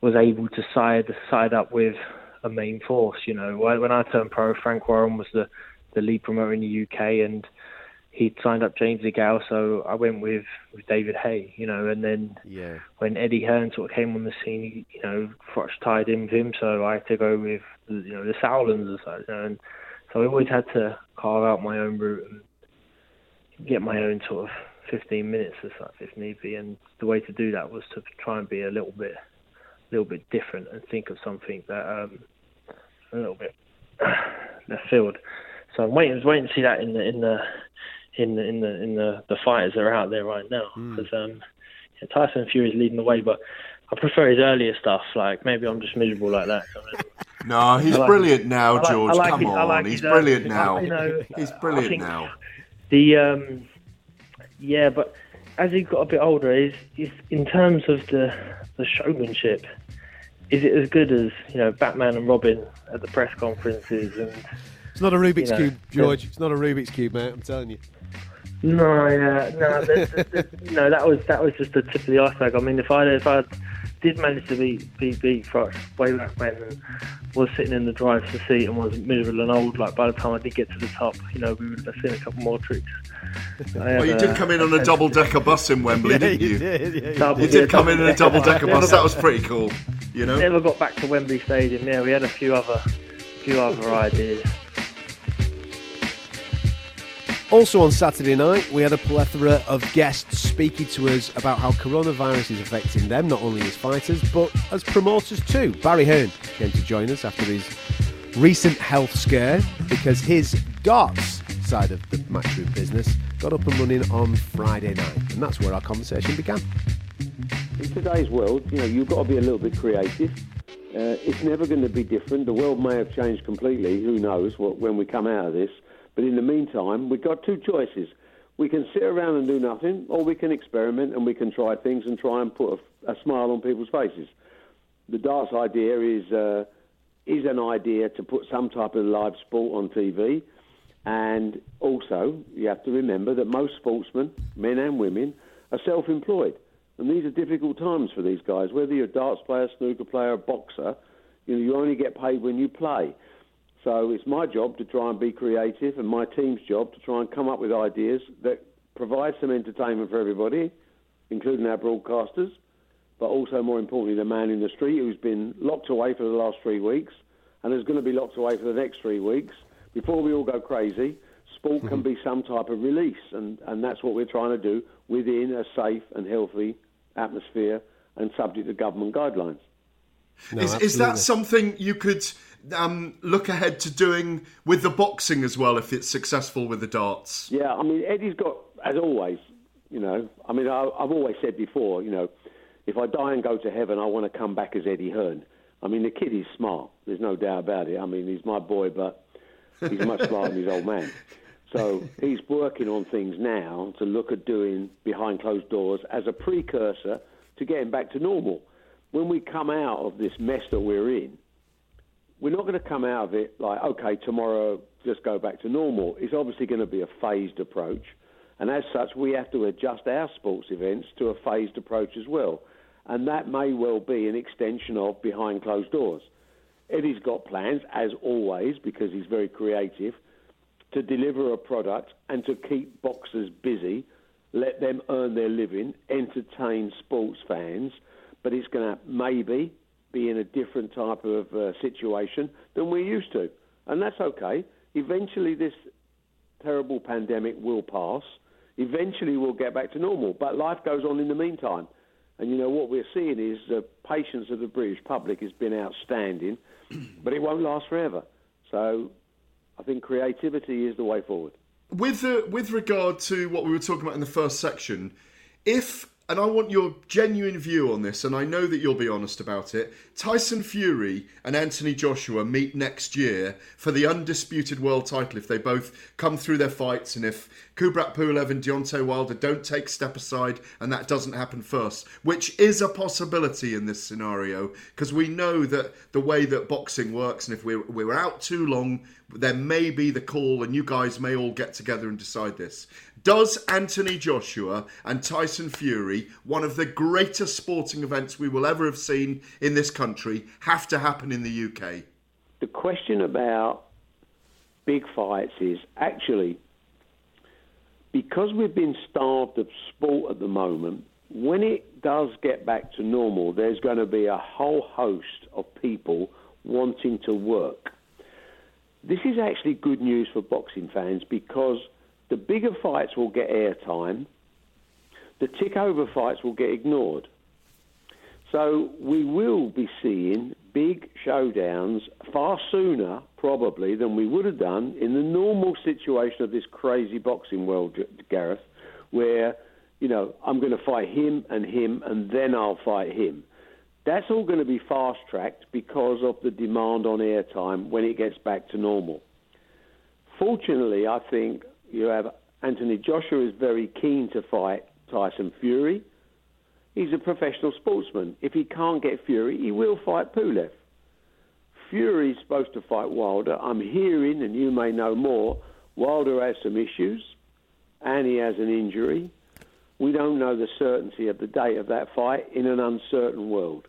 was able to side side up with a main force. You know, when I turned pro, Frank Warren was the the lead promoter in the UK, and he'd signed up James DeGale, so I went with, with David Haye, you know, and then yeah. when Eddie Hearn sort of came on the scene, you know, Froch tied in with him, so I had to go with, you know, the Sauerlands and such, you know, and so I always had to carve out my own route and get my own sort of 15 minutes or such if need be, and the way to do that was to try and be a little bit, a little bit different and think of something that, um, a little bit left field. So I'm waiting, waiting to see that in the in the in the in the in the, the fighters that are out there right now because mm. um, yeah, Tyson Fury is leading the way, but I prefer his earlier stuff. Like maybe I'm just miserable like that. no, he's like brilliant his, now, like, George. Like Come his, on, he's brilliant now. You know, he's brilliant now. The um, yeah, but as he got a bit older, is is in terms of the the showmanship, is it as good as you know Batman and Robin at the press conferences and? It's not a Rubik's you know, cube, George. It's not a Rubik's cube, mate. I'm telling you. No, yeah, no, no. That was that was just the tip of the iceberg. I mean, if I if I did manage to beat beat beat Froch way back when and was sitting in the driver's seat and was miserable and old, like by the time I did get to the top, you know, we would have seen a couple more tricks. well, you did come in on a double decker bus in Wembley, yeah, didn't you? You did, yeah, you, you did come in on a double decker bus. That was pretty cool. You know, never got back to Wembley Stadium. Yeah, we had a few other few other ideas. Also on Saturday night, we had a plethora of guests speaking to us about how coronavirus is affecting them, not only as fighters, but as promoters too. Barry Hearn came to join us after his recent health scare because his darts side of the matchroom business got up and running on Friday night. And that's where our conversation began. In today's world, you know, you've got to be a little bit creative. Uh, it's never going to be different. The world may have changed completely. Who knows what, when we come out of this? But in the meantime, we've got two choices. We can sit around and do nothing, or we can experiment and we can try things and try and put a, a smile on people's faces. The darts idea is uh, is an idea to put some type of live sport on TV, and also you have to remember that most sportsmen, men and women, are self-employed, and these are difficult times for these guys. Whether you're a darts player, snooker player, boxer, you know you only get paid when you play. So it's my job to try and be creative and my team's job to try and come up with ideas that provide some entertainment for everybody, including our broadcasters, but also more importantly the man in the street who's been locked away for the last three weeks and is going to be locked away for the next three weeks. Before we all go crazy, sport mm-hmm. can be some type of release, and, and that's what we're trying to do within a safe and healthy atmosphere and subject to government guidelines. No, is, is that something you could um, look ahead to doing with the boxing as well if it's successful with the darts? Yeah, I mean, Eddie's got, as always, You know, I mean, I, I've always said before, you know, if I die and go to heaven, I want to come back as Eddie Hearn. I mean, the kid is smart. There's no doubt about it. I mean, he's my boy, but he's much smarter than his old man. So he's working on things now to look at doing behind closed doors as a precursor to getting back to normal. When we come out of this mess that we're in, we're not going to come out of it like, okay, tomorrow just go back to normal. It's obviously going to be a phased approach. And as such, we have to adjust our sports events to a phased approach as well. And that may well be an extension of behind closed doors. Eddie's got plans, as always, because he's very creative, to deliver a product and to keep boxers busy, let them earn their living, entertain sports fans. But it's going to maybe be in a different type of uh, situation than we're used to. And that's okay. Eventually, this terrible pandemic will pass. Eventually, we'll get back to normal. But life goes on in the meantime. And you know what we're seeing is the patience of the British public has been outstanding, but it won't last forever. So I think creativity is the way forward. With uh, with regard to what we were talking about in the first section, if and I want your genuine view on this, and I know that you'll be honest about it. Tyson Fury and Anthony Joshua meet next year for the undisputed world title if they both come through their fights, and if Kubrat Pulev and Deontay Wilder don't take step aside, and that doesn't happen first, which is a possibility in this scenario, because we know that the way that boxing works, and if we're, we're out too long, there may be the call, and you guys may all get together and decide this. Does Anthony Joshua and Tyson Fury, one of the greatest sporting events we will ever have seen in this country, have to happen in the UK? The question about big fights is actually because we've been starved of sport at the moment, when it does get back to normal, there's going to be a whole host of people wanting to work. This is actually good news for boxing fans because the bigger fights will get airtime, the tick over fights will get ignored. So we will be seeing big showdowns far sooner, probably, than we would have done in the normal situation of this crazy boxing world, Gareth, where, you know, I'm going to fight him and him and then I'll fight him. That's all going to be fast tracked because of the demand on airtime when it gets back to normal. Fortunately, I think you have Anthony Joshua is very keen to fight Tyson Fury. He's a professional sportsman. If he can't get Fury, he will fight Pulev. Fury's supposed to fight Wilder. I'm hearing, and you may know more, Wilder has some issues and he has an injury. We don't know the certainty of the date of that fight in an uncertain world.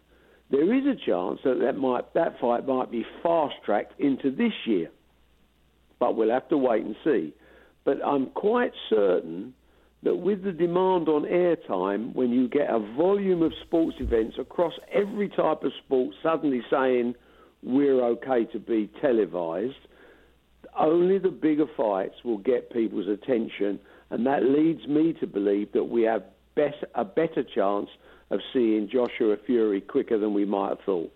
There is a chance that that, might, that fight might be fast tracked into this year, but we'll have to wait and see. But I'm quite certain that with the demand on airtime, when you get a volume of sports events across every type of sport suddenly saying we're okay to be televised, only the bigger fights will get people's attention, and that leads me to believe that we have a better chance of seeing Joshua Fury quicker than we might have thought.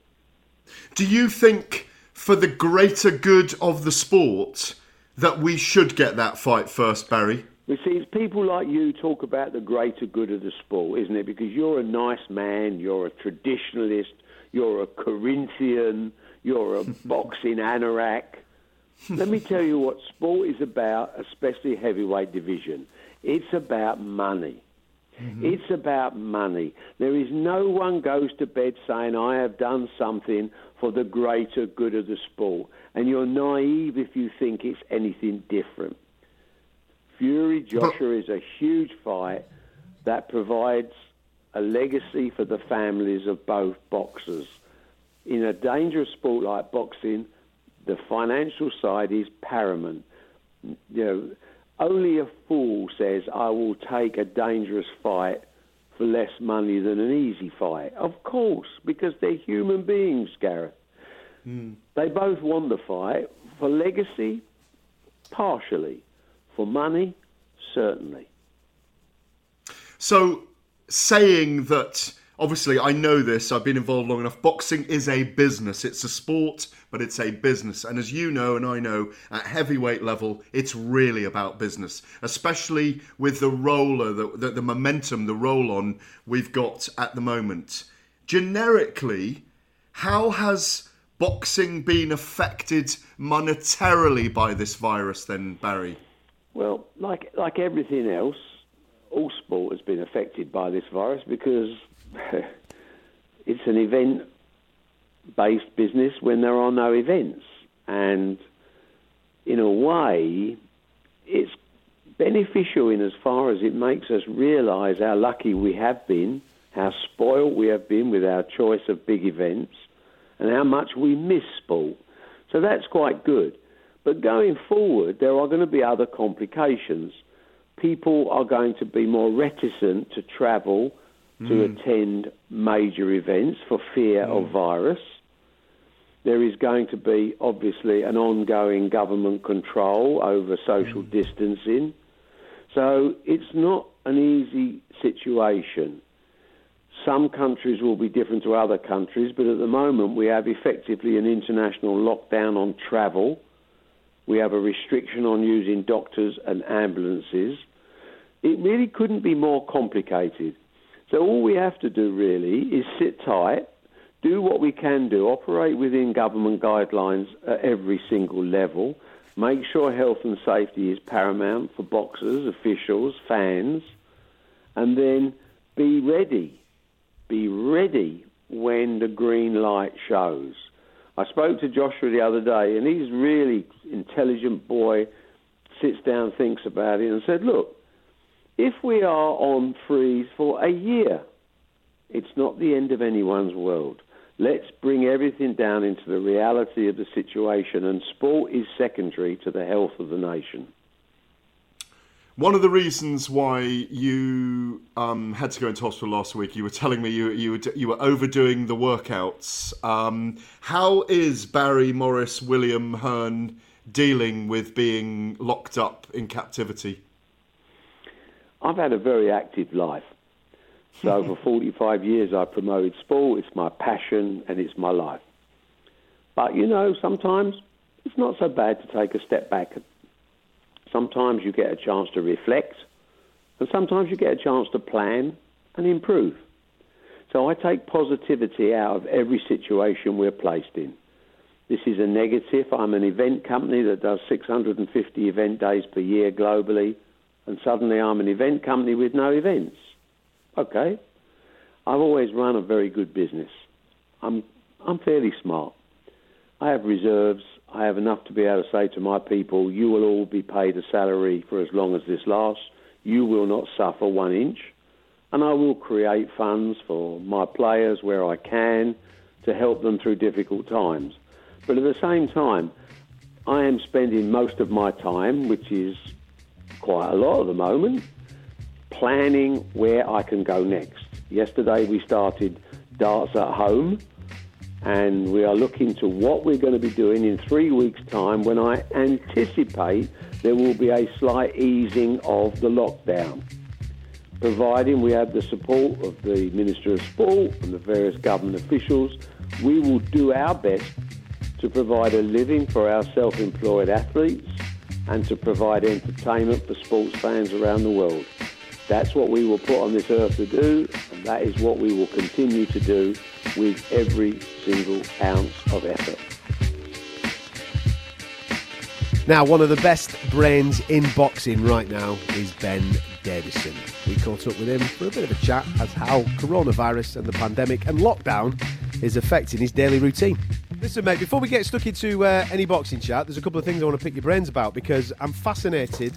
Do you think, for the greater good of the sport, that we should get that fight first, Barry? You see, it's people like you talk about the greater good of the sport, isn't it? Because you're a nice man, you're a traditionalist, you're a Corinthian, you're a boxing anorak. Let me tell you what sport is about, especially heavyweight division. It's about money. Mm-hmm. It's about money. There is no one goes to bed saying, I have done something for the greater good of the sport. And you're naive if you think it's anything different. Fury Joshua is a huge fight that provides a legacy for the families of both boxers. In a dangerous sport like boxing, the financial side is paramount. You know, only a fool says, I will take a dangerous fight for less money than an easy fight. Of course, because they're human beings, Gareth. Mm. They both want the fight for legacy, partially. For money, certainly. So, saying that obviously, I know this. I've been involved long enough. Boxing is a business. It's a sport, but it's a business. And as you know, and I know, at heavyweight level, it's really about business, especially with the roller, the, the, the momentum, the roll on we've got at the moment. Generically, how has boxing been affected monetarily by this virus, then, Barry? Well, like like everything else, all sport has been affected by this virus because it's an event based business when there are no events. And in a way, it's beneficial in as far as it makes us realise how lucky we have been, how spoiled we have been with our choice of big events, and how much we miss sport. So that's quite good. But going forward, there are going to be other complications. People are going to be more reticent to travel to Mm. attend major events for fear of virus. There is going to be obviously an ongoing government control over social distancing. So it's not an easy situation. Some countries will be different to other countries, but at the moment we have effectively an international lockdown on travel. We have a restriction on using doctors and ambulances. It really couldn't be more complicated. So all we have to do really is sit tight, do what we can do, operate within government guidelines at every single level, make sure health and safety is paramount for boxers, officials, fans, and then be ready. Be ready when the green light shows. I spoke to Joshua the other day, and he's really intelligent boy, sits down, thinks about it, and said, look, if we are on freeze for a year, it's not the end of anyone's world. Let's bring everything down into the reality of the situation, and sport is secondary to the health of the nation. One of the reasons why you um, had to go into hospital last week, you were telling me you you were, you were overdoing the workouts. Um, how is Barry Morris William Hearn dealing with being locked up in captivity? I've had a very active life. So for 45 years, I promoted sport. It's my passion and it's my life. But you know, sometimes it's not so bad to take a step back. Sometimes you get a chance to reflect, and sometimes you get a chance to plan and improve. So I take positivity out of every situation we're placed in. This is a negative. I'm an event company that does 650 event days per year globally, and suddenly I'm an event company with no events. Okay. I've always run a very good business. I'm I'm fairly smart. I have reserves. I have enough to be able to say to my people, you will all be paid a salary for as long as this lasts. You will not suffer one inch. And I will create funds for my players where I can to help them through difficult times. But at the same time, I am spending most of my time, which is quite a lot at the moment, planning where I can go next. Yesterday we started darts at home, and we are looking to what we're going to be doing in three weeks' time when I anticipate there will be a slight easing of the lockdown. Providing we have the support of the Minister of Sport and the various government officials, we will do our best to provide a living for our self employed athletes and to provide entertainment for sports fans around the world. That's what we were put on this earth to do, and that is what we will continue to do with every single ounce of effort. Now, one of the best brains in boxing right now is Ben Davison. We caught up with him for a bit of a chat as how coronavirus and the pandemic and lockdown is affecting his daily routine. Listen, mate, before we get stuck into uh, any boxing chat, there's a couple of things I want to pick your brains about because I'm fascinated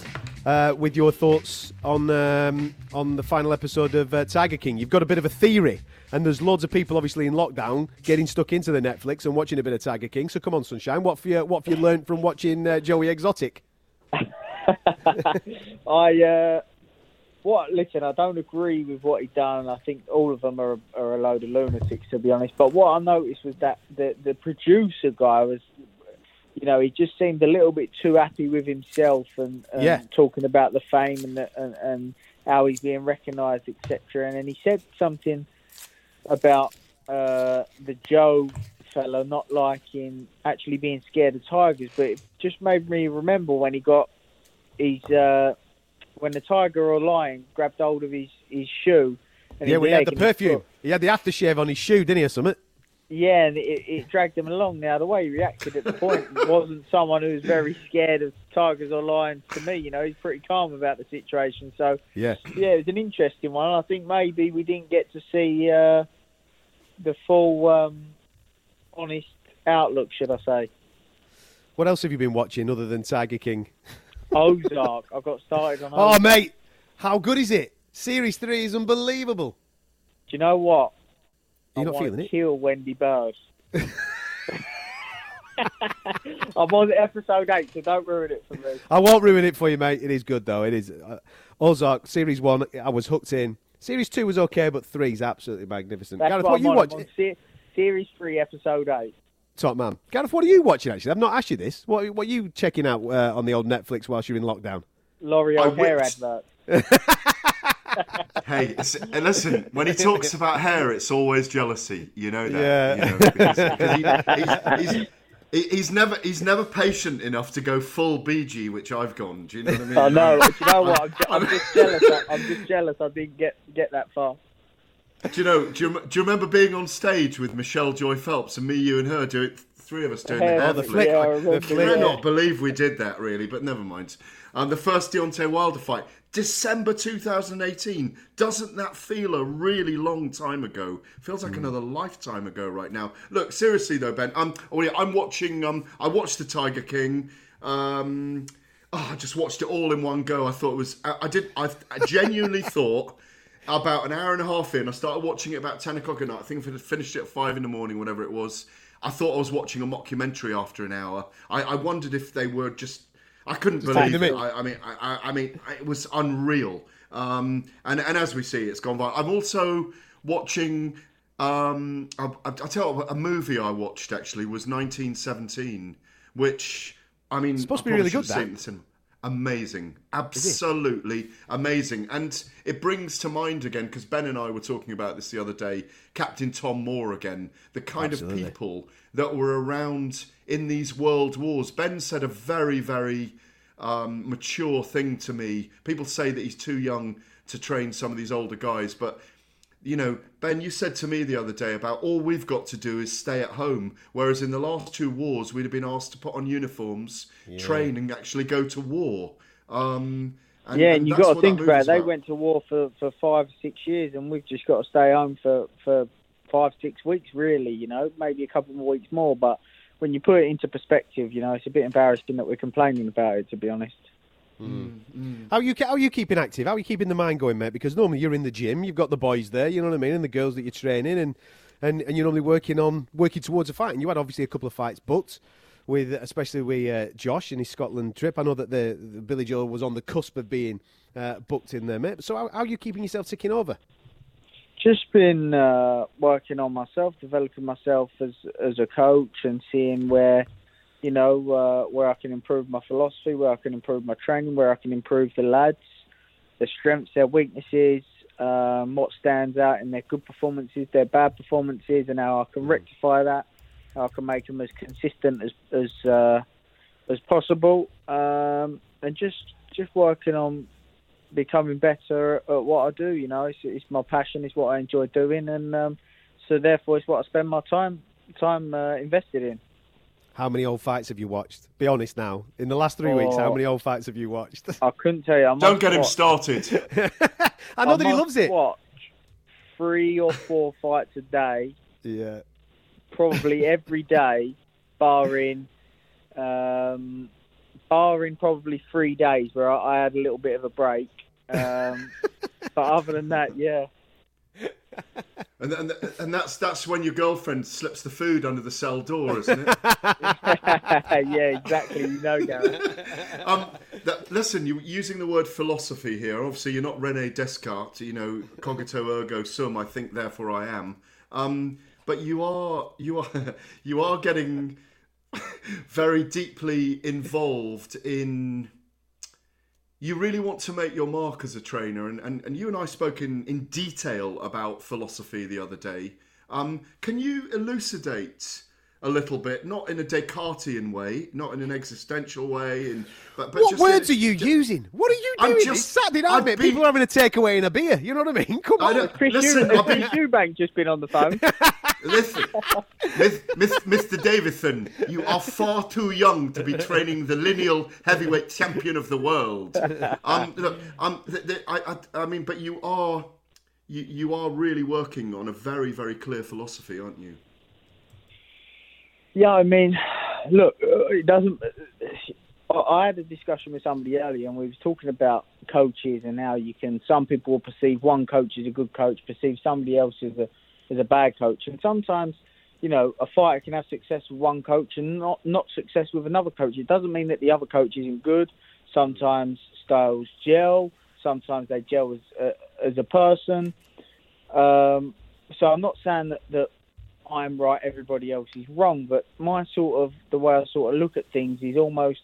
uh, with your thoughts on um, on the final episode of uh, Tiger King. You've got a bit of a theory, and there's loads of people obviously in lockdown getting stuck into the Netflix and watching a bit of Tiger King. So come on, sunshine, what have you what have you learned from watching uh, Joey Exotic? I uh, what? Listen, I don't agree with what he done. I think all of them are, are a load of lunatics, to be honest. But what I noticed was that the the producer guy was, you know, he just seemed a little bit too happy with himself and, and Yeah. talking about the fame and, the, and and how he's being recognised, etc. And then he said something about uh, the Joe fella not liking actually being scared of tigers, but it just made me remember when he got his uh, when the tiger or lion grabbed hold of his, his shoe. And yeah, his we had the perfume. He had the aftershave on his shoe, didn't he, or something? Yeah, and it, it dragged him along. Now, the way he reacted at the point wasn't someone who was very scared of tigers or lions to me. You know, he's pretty calm about the situation. So, Yeah. yeah, it was an interesting one. I think maybe we didn't get to see uh, the full um, honest outlook, should I say. What else have you been watching other than Tiger King? Ozark. I got started on Oh, mate, how good is it? Series three is unbelievable. Do you know what? You're I not wanna feeling it? Kill Wendy Byrde. I'm on episode eight, so don't ruin it for me. I won't ruin it for you, mate. It is good though. It is. Uh, Ozark series one, I was hooked in. Series two was okay, but three is absolutely magnificent. That's Gareth, what, what you on. watch? Se- series three, episode eight. Top man. Gareth, what are you watching? Actually, I've not asked you this. What What are you checking out uh, on the old Netflix whilst you're in lockdown? Laurie I O'Hare whipped- advert. Hey, and listen, when he talks about hair, it's always jealousy. You know that. Yeah. You know, because, because he, he's, he's, he's never he's never patient enough to go full BG, which I've gone. Do you know what I mean? I know. Do you know what? I'm, ju- I'm just jealous. I- I'm just jealous. I didn't get get that far. Do you know? Do you, do you remember being on stage with Michelle Joy Phelps and me, you, and her doing three of us doing Hair the hair flip. flip? Yeah, I I, I cannot believe we did that, really, but never mind. Um, the first Deontay Wilder fight, December 2018. Doesn't that feel a really long time ago? Feels like another lifetime ago right now. Look, seriously though, Ben. Um, oh yeah, I'm watching. Um, I watched the Tiger King. Um, oh, I just watched it all in one go. I thought it was. I, I did. I, I genuinely thought about an hour and a half in. I started watching it about ten o'clock at night. I think I finished it at five in the morning, whatever it was. I thought I was watching a mockumentary after an hour. I, I wondered if they were just. I couldn't Just believe it. I, I mean, I, I- mean, it was unreal. Um, and and as we see, it's gone viral. I'm also watching. Um, I, I, tell you a movie I watched actually was 1917, which I mean, it's supposed to be really good, that. seen it in the. Amazing, absolutely amazing, and it brings to mind again because Ben and I were talking about this the other day. Captain Tom Moore again, the kind Absolutely. of people that were around in these world wars. Ben said a very, very um, mature thing to me. People say that he's too young to train some of these older guys, but you know, Ben, you said to me the other day about all we've got to do is stay at home, whereas in the last two wars we'd have been asked to put on uniforms, train, and actually go to war. Um, and, yeah, and you that's got to think about it. They went to war for, for five, six years, and we've just got to stay home for, for five, six weeks, really, you know, maybe a couple more weeks more. But when you put it into perspective, you know, it's a bit embarrassing that we're complaining about it, to be honest. How you how are you keeping active? How are you keeping the mind going, mate? Because normally you're in the gym, you've got the boys there, you know what I mean, and the girls that you're training, and and, and you're normally working on working towards a fight. And you had obviously a couple of fights but with, especially with uh, Josh in his Scotland trip. I know that the, the Billy Joe was on the cusp of being uh, booked in there, mate. So how, how are you keeping yourself ticking over? Just been uh, working on myself, developing myself as as a coach, and seeing where, you know, uh, where I can improve my philosophy, where I can improve my training, where I can improve the lads, their strengths, their weaknesses, um, what stands out in their good performances, their bad performances, and how I can rectify that, how I can make them as consistent as as uh, as possible, um, and just just working on becoming better at what I do. You know, it's, it's my passion, it's what I enjoy doing, and um, so therefore it's what I spend my time time uh, invested in. How many old fights have you watched? Be honest now. In the last three weeks, how Oh. many old fights have you watched? I couldn't tell you. I Don't must get him watch- started. I know that he loves it. Watch three or four fights a day, Yeah. probably every day, barring um, barring probably three days where I, I had a little bit of a break. Um, but other than that, yeah. And, and and that's that's when your girlfriend slips the food under the cell door, isn't it? yeah, exactly. You know, Gareth. um, that, listen, You're using the word philosophy here. Obviously, you're not Rene Descartes. You know, cogito ergo sum. I think, therefore, I am. Um, but you are you are you are getting very deeply involved in you really want to make your mark as a trainer, and, and, and you and I spoke in, in detail about philosophy the other day. Um, can you elucidate a little bit, not in a Descartesian way, not in an existential way, and but, but what just words in, are you just, using? What are you I'm doing? just- it's Saturday night, I've mate. been- People are having a takeaway and a beer. You know what I mean? Come I on. Chris, Listen, Ew- been- Chris Eubank just been on the phone. Listen, Miss, Miss, Mr. Davison, you are far too young to be training the lineal heavyweight champion of the world. Um, look, um, th- th- I, I, I mean, but you are, you, you are really working on a very, very clear philosophy, aren't you? Yeah, I mean, look, uh, it doesn't. I- I had a discussion with somebody earlier, and we was talking about coaches and how you can. Some people will perceive one coach as a good coach, perceive somebody else as a as a bad coach, and sometimes, you know, a fighter can have success with one coach and not not success with another coach. It doesn't mean that the other coach isn't good. Sometimes styles gel. Sometimes they gel as uh, as a person. Um, so I'm not saying that, that I'm right, everybody else is wrong. But my sort of the way I sort of look at things is almost.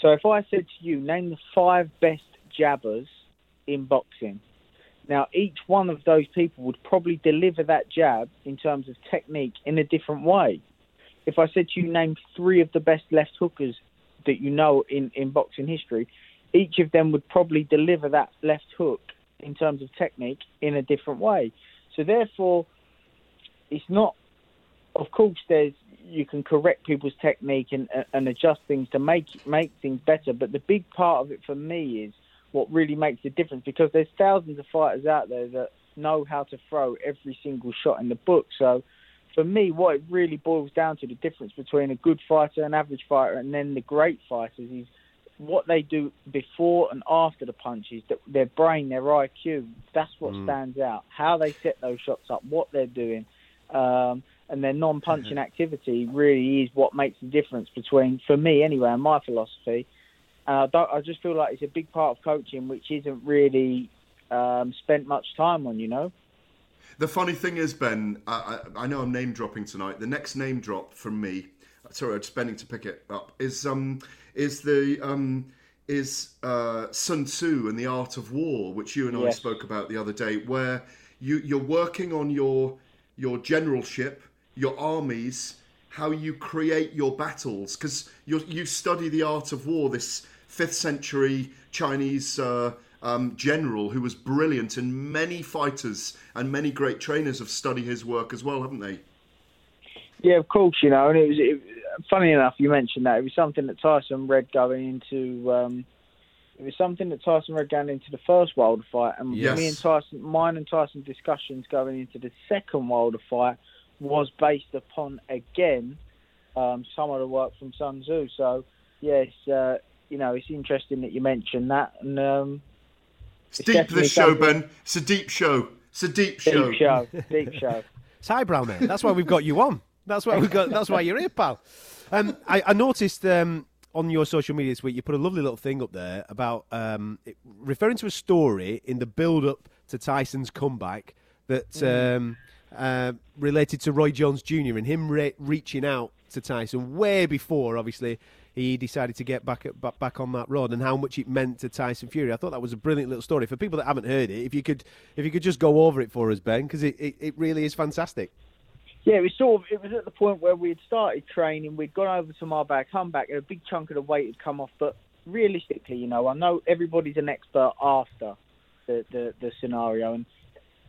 So if I said to you, name the five best jabbers in boxing. Now each one of those people would probably deliver that jab in terms of technique in a different way. If I said to you, name three of the best left hookers that you know in, in boxing history, each of them would probably deliver that left hook in terms of technique in a different way. So therefore, it's not. Of course, there's you can correct people's technique and and adjust things to make make things better. But the big part of it for me is what really makes the difference because there's thousands of fighters out there that know how to throw every single shot in the book. So for me, what it really boils down to the difference between a good fighter, an average fighter, and then the great fighters is what they do before and after the punches, that their brain, their IQ, that's what Mm. stands out. How they set those shots up, what they're doing, um, and their non-punching activity really is what makes the difference between, for me anyway, and my philosophy. I just feel like it's a big part of coaching, which isn't really um, spent much time on. You know. The funny thing is, Ben, I, I, I know I'm name dropping tonight. The next name drop from me, sorry, I'm spending to pick it up, is um is the um is uh, Sun Tzu and the Art of War, which you and I spoke about the other day, where you you're working on your your generalship, your armies, how you create your battles, because you study the art of war. This fifth century Chinese. Uh, um, general who was brilliant, and many fighters and many great trainers have studied his work as well, haven't they? Yeah, of course, you know, and it was it, funny enough you mentioned that it was something that Tyson read going into. Um, it was something that Tyson read going into the first Wilder fight, and Yes. me and Tyson, mine and Tyson's discussions going into the second Wilder fight was based upon again um, some of the work from Sun Tzu. So yes, uh, you know, it's interesting that you mentioned that, and um, It's, It's deep, definitely this show, Ben. It's a deep show. It's a deep show. deep show, deep show. It's highbrow, mate. That's why we've got you on. That's why we got. That's why you're here, pal. Um, I, I noticed um, on your social media this week you put a lovely little thing up there about um, it, referring to a story in the build-up to Tyson's comeback that um, uh, related to Roy Jones Jr. and him re- reaching out to Tyson way before, obviously, he decided to get back, back back on that road and how much it meant to Tyson Fury. I thought that was a brilliant little story for people that haven't heard it. If you could, if you could just go over it for us, Ben, because it, it, it really is fantastic. Yeah, it was sort of. It was at the point where we had started training. We'd gone over to Marbella comeback, and a big chunk of the weight had come off. But realistically, you know, I know everybody's an expert after the the, the scenario, and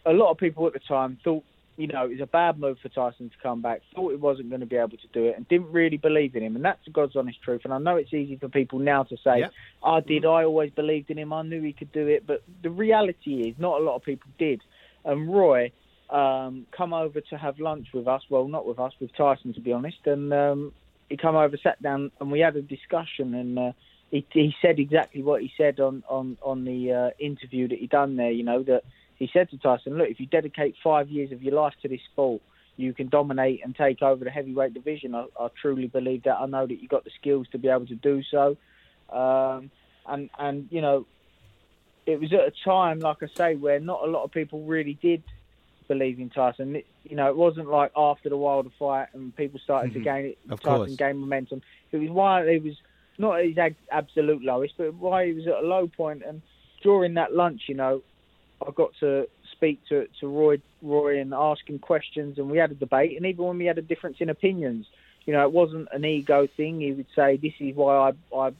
a lot of people at the time thought, you know, it was a bad move for Tyson to come back. Thought he wasn't going to be able to do it, and didn't really believe in him. And that's the God's honest truth. And I know it's easy for people now to say, Yeah. "I did. I always believed in him. I knew he could do it." But the reality is, not a lot of people did. And Roy um, come over to have lunch with us. Well, not with us, with Tyson, to be honest. And um, he come over, sat down, and we had a discussion. And uh, he, he said exactly what he said on on on the uh, interview that he done there. You know that he said to Tyson, "Look, if you dedicate five years of your life to this sport." You can dominate and take over the heavyweight division. I, I truly believe that. I know that you got the skills to be able to do so, um, and and you know, it was at a time, like I say, where not a lot of people really did believe in Tyson. It, you know, it wasn't like after the Wilder fight and people started to Mhm. gain it, Of Tyson course. gained momentum. It was while he was not at his absolute lowest, but why he was at a low point. And during that lunch, you know, I got to speak to to Roy Roy and ask him questions, and we had a debate. And even when we had a difference in opinions, you know, it wasn't an ego thing. He would say, "This is why I, I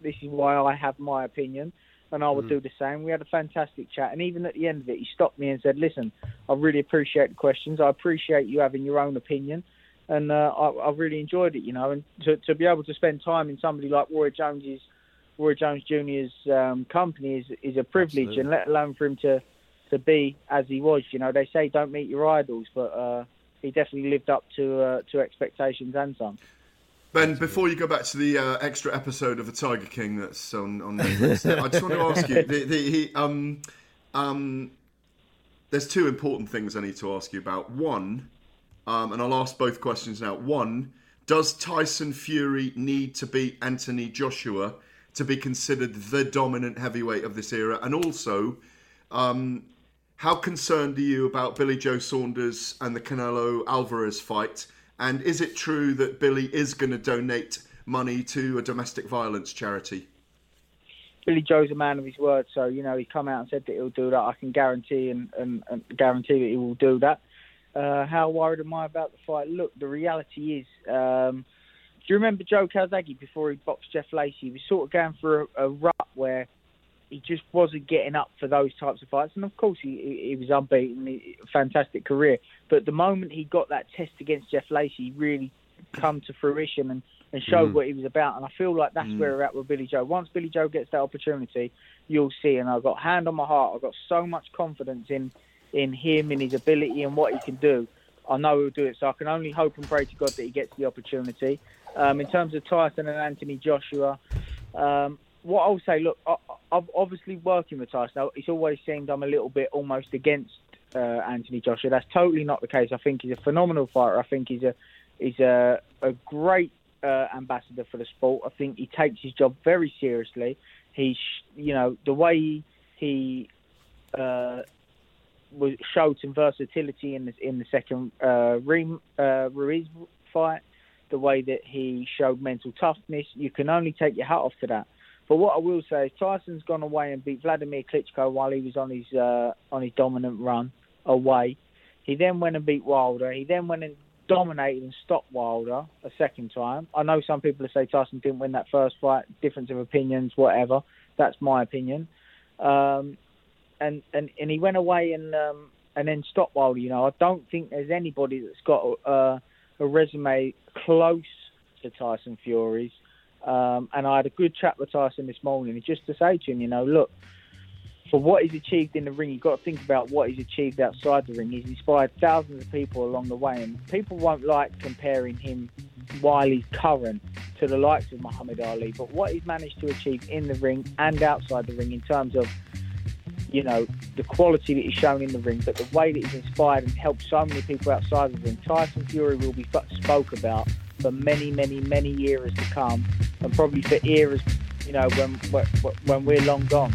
this is why I have my opinion." And I would Mm. do the same. We had a fantastic chat, and even at the end of it, he stopped me and said, "Listen, I really appreciate the questions. I appreciate you having your own opinion, and uh, I, I really enjoyed it. You know, and to, to be able to spend time in somebody like Roy Jones's, Roy Jones Jr.'s um, company is is a privilege, Absolutely. and let alone for him to to be as he was. You know, they say don't meet your idols, but uh, he definitely lived up to uh, to expectations and some. Ben, before you go back to the uh, extra episode of the Tiger King that's on, on Netflix, I just want to ask you: the, the, he, um, um, there's two important things I need to ask you about. One, um, and I'll ask both questions now. One, does Tyson Fury need to beat Anthony Joshua to be considered the dominant heavyweight of this era? And also, um, how concerned are you about Billy Joe Saunders and the Canelo Alvarez fight? And is it true that Billy is going to donate money to a domestic violence charity? Billy Joe's a man of his word, so you know he come out and said that he'll do that. I can guarantee and, and, and guarantee that he will do that. Uh, how worried am I about the fight? Look, the reality is, um, do you remember Joe Calzaghe before he boxed Jeff Lacey? He was sort of going for a, a rut where he just wasn't getting up for those types of fights. And of course, he, he, he was unbeaten, he, fantastic career. But the moment he got that test against Jeff Lacey, he really come to fruition and, and showed Mm. what he was about. And I feel like that's Mm. where we're at with Billy Joe. Once Billy Joe gets that opportunity, you'll see. And I've got hand on my heart. I've got so much confidence in in him, and his ability, and what he can do. I know he'll do it. So I can only hope and pray to God that he gets the opportunity. Um, in terms of Tyson and Anthony Joshua, um, what I'll say, look, I, I've obviously working with Tyson. It's always seemed I'm a little bit almost against uh, Anthony Joshua. That's totally not the case. I think he's a phenomenal fighter. I think he's a he's a, a great uh, ambassador for the sport. I think he takes his job very seriously. He's, you know, the way he, he uh, showed some versatility in the in the second uh, uh, Ruiz fight. The way that he showed mental toughness, you can only take your hat off to that. But what I will say is Tyson's gone away and beat Vladimir Klitschko while he was on his uh, on his dominant run away. He then went and beat Wilder. He then went and dominated and stopped Wilder a second time. I know some people say Tyson didn't win that first fight. Difference of opinions, whatever. That's my opinion. Um, and, and and he went away and um, and then stopped Wilder. You know, I don't think there's anybody that's got uh, a resume close to Tyson Fury's. Um, and I had a good chat with Tyson this morning, just to say to him, you know, look, for what he's achieved in the ring, you've got to think about what he's achieved outside the ring. He's inspired thousands of people along the way, and people won't like comparing him while he's current to the likes of Muhammad Ali. But what he's managed to achieve in the ring and outside the ring, in terms of you know the quality that he's shown in the ring, but the way that he's inspired and helped so many people outside of the ring, Tyson Fury will be spoke about for many, many, many years to come, and probably for eras, you know, when when, when we're long gone.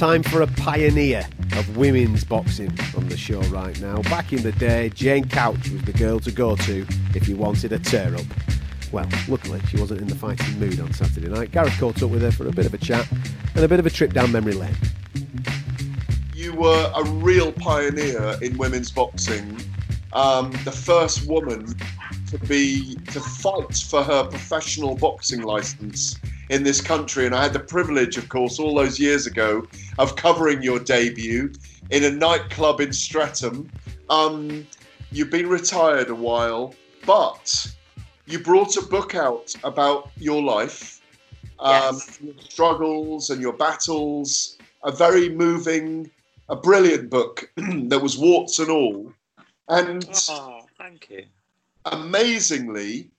Time for a pioneer of women's boxing on the show right now. Back in the day, Jane Couch was the girl to go to if you wanted a tear up. Well, luckily, she wasn't in the fighting mood on Saturday night. Gareth caught up with her for a bit of a chat and a bit of a trip down memory lane. You were a real pioneer in women's boxing. Um, the first woman to be to fight for her professional boxing license in this country, and I had the privilege, of course, all those years ago, of covering your debut in a nightclub in Streatham. Um, you've been retired a while, but you brought a book out about your life, um, Yes. your struggles and your battles. A very moving, a brilliant book that was warts and all. And Oh, thank you. amazingly,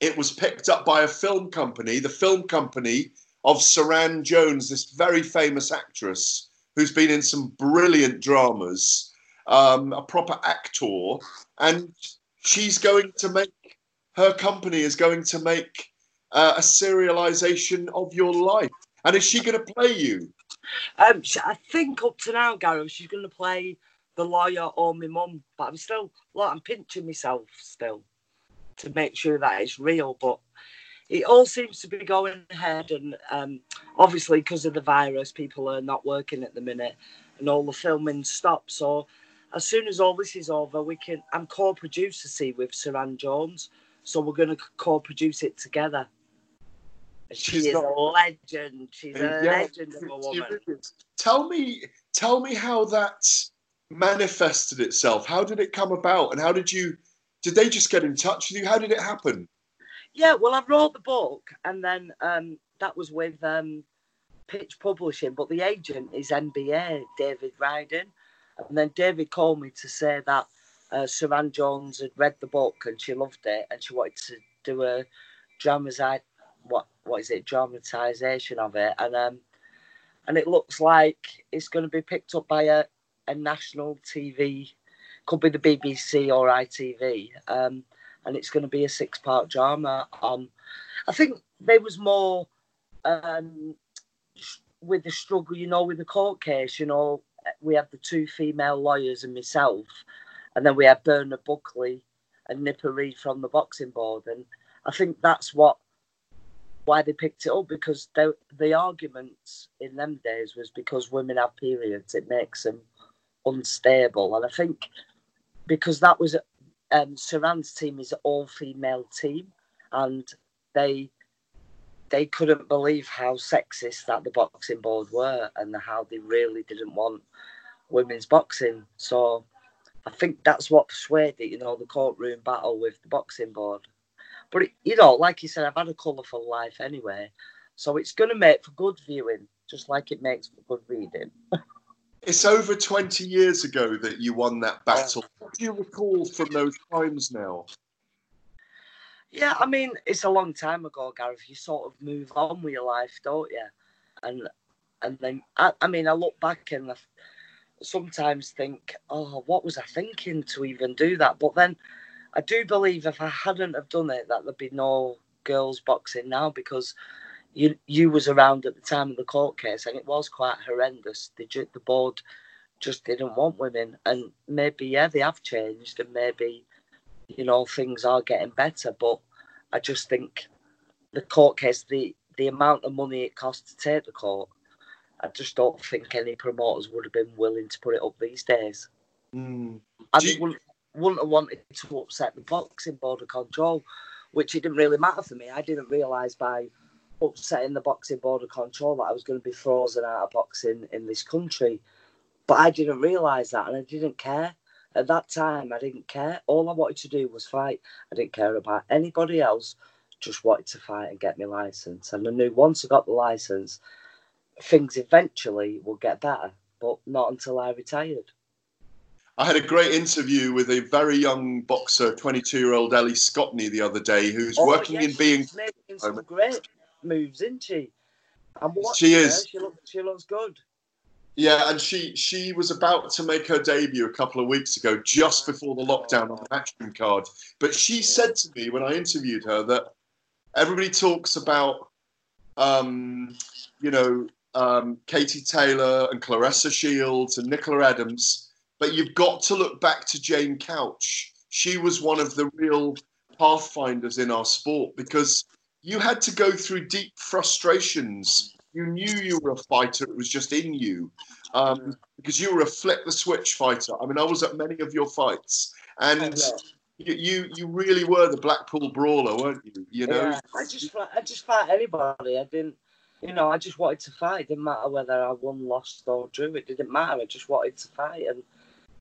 it was picked up by a film company, the film company of Suranne Jones, this very famous actress who's been in some brilliant dramas, um, a proper actor, and she's going to make her company is going to make uh, a serialization of your life. And is she going to play you? Um, I think up to now, Gareth, she's going to play the lawyer or my mum, but I'm still like I'm pinching myself still to make sure that it's real. But it all seems to be going ahead, and um, obviously because of the virus, people are not working at the minute, and all the filming stopped. So as soon as all this is over, we can. I'm co-producer, see, with Suranne Jones, so we're going to co-produce it together. She She's is not- a legend. She's a Yeah, legend of a woman. Tell me, tell me how that manifested itself. How did it come about, and how did you? Did they just get in touch with you? How did it happen? Yeah, well, I wrote the book, and then um, that was with um, Pitch Publishing, but the agent is MBA, David Ryden. And then David called me to say that uh, Suranne Jones had read the book and she loved it, and she wanted to do a dramatize what what is it dramatization of it, and um, and it looks like it's going to be picked up by a, a national TV, could be the BBC or ITV. Um, and it's going to be a six part drama on i think there was more um with the struggle you know with the court case you know we had the two female lawyers and myself and then we had bernard buckley and nipper read from the boxing board and i think that's what why they picked it up because the arguments in them days was because women have periods it makes them unstable and i think because that was um, Suranne's team is an all-female team, and they they couldn't believe how sexist that the boxing board were, and how they really didn't want women's boxing. So I think that's what persuaded you know the courtroom battle with the boxing board. But it, you know, like you said, I've had a colourful life anyway, so it's going to make for good viewing, just like it makes for good reading. It's over twenty years ago that you won that battle. What do you recall from those times now? Yeah, I mean, it's a long time ago, Gareth. You sort of move on with your life, don't you? And and then, I, I mean, I look back and I sometimes think, oh, what was I thinking to even do that? But then I do believe if I hadn't have done it, that there'd be no girls boxing now because you you was around at the time of the court case and it was quite horrendous. The the board just didn't want women, and maybe yeah, they have changed, and maybe you know things are getting better. But I just think the court case, the the amount of money it costs to take the court, I just don't think any promoters would have been willing to put it up these days. Mm. And they wouldn't, wouldn't have wanted to upset the boxing board of control, which it didn't really matter for me. I didn't realise by upsetting the boxing board of control that I was going to be frozen out of boxing in this country. But I didn't realise that and I didn't care. At that time, I didn't care. All I wanted to do was fight. I didn't care about anybody else, just wanted to fight and get my licence. And I knew once I got the licence, things eventually would get better, but not until I retired. I had a great interview with a very young boxer, 22 year old Ellie Scotney, the other day, who's Oh, working yeah, in being. making some great moves, isn't she? I'm watching She her, is. She looks, she looks good. Yeah, and she she was about to make her debut a couple of weeks ago, just before the lockdown on the matchroom card. But she said to me when I interviewed her that everybody talks about, um, you know, um, Katie Taylor and Claressa Shields and Nicola Adams, but you've got to look back to Jane Couch. She was one of the real pathfinders in our sport because you had to go through deep frustrations. You knew you were a fighter; it was just in you, um, because you were a flip the switch fighter. I mean, I was at many of your fights, and you you, you really were the Blackpool brawler, weren't you? You know, Yeah, I just I just fight anybody. I didn't, you know, I just wanted to fight. It didn't matter whether I won, lost, or drew. It didn't matter. I just wanted to fight and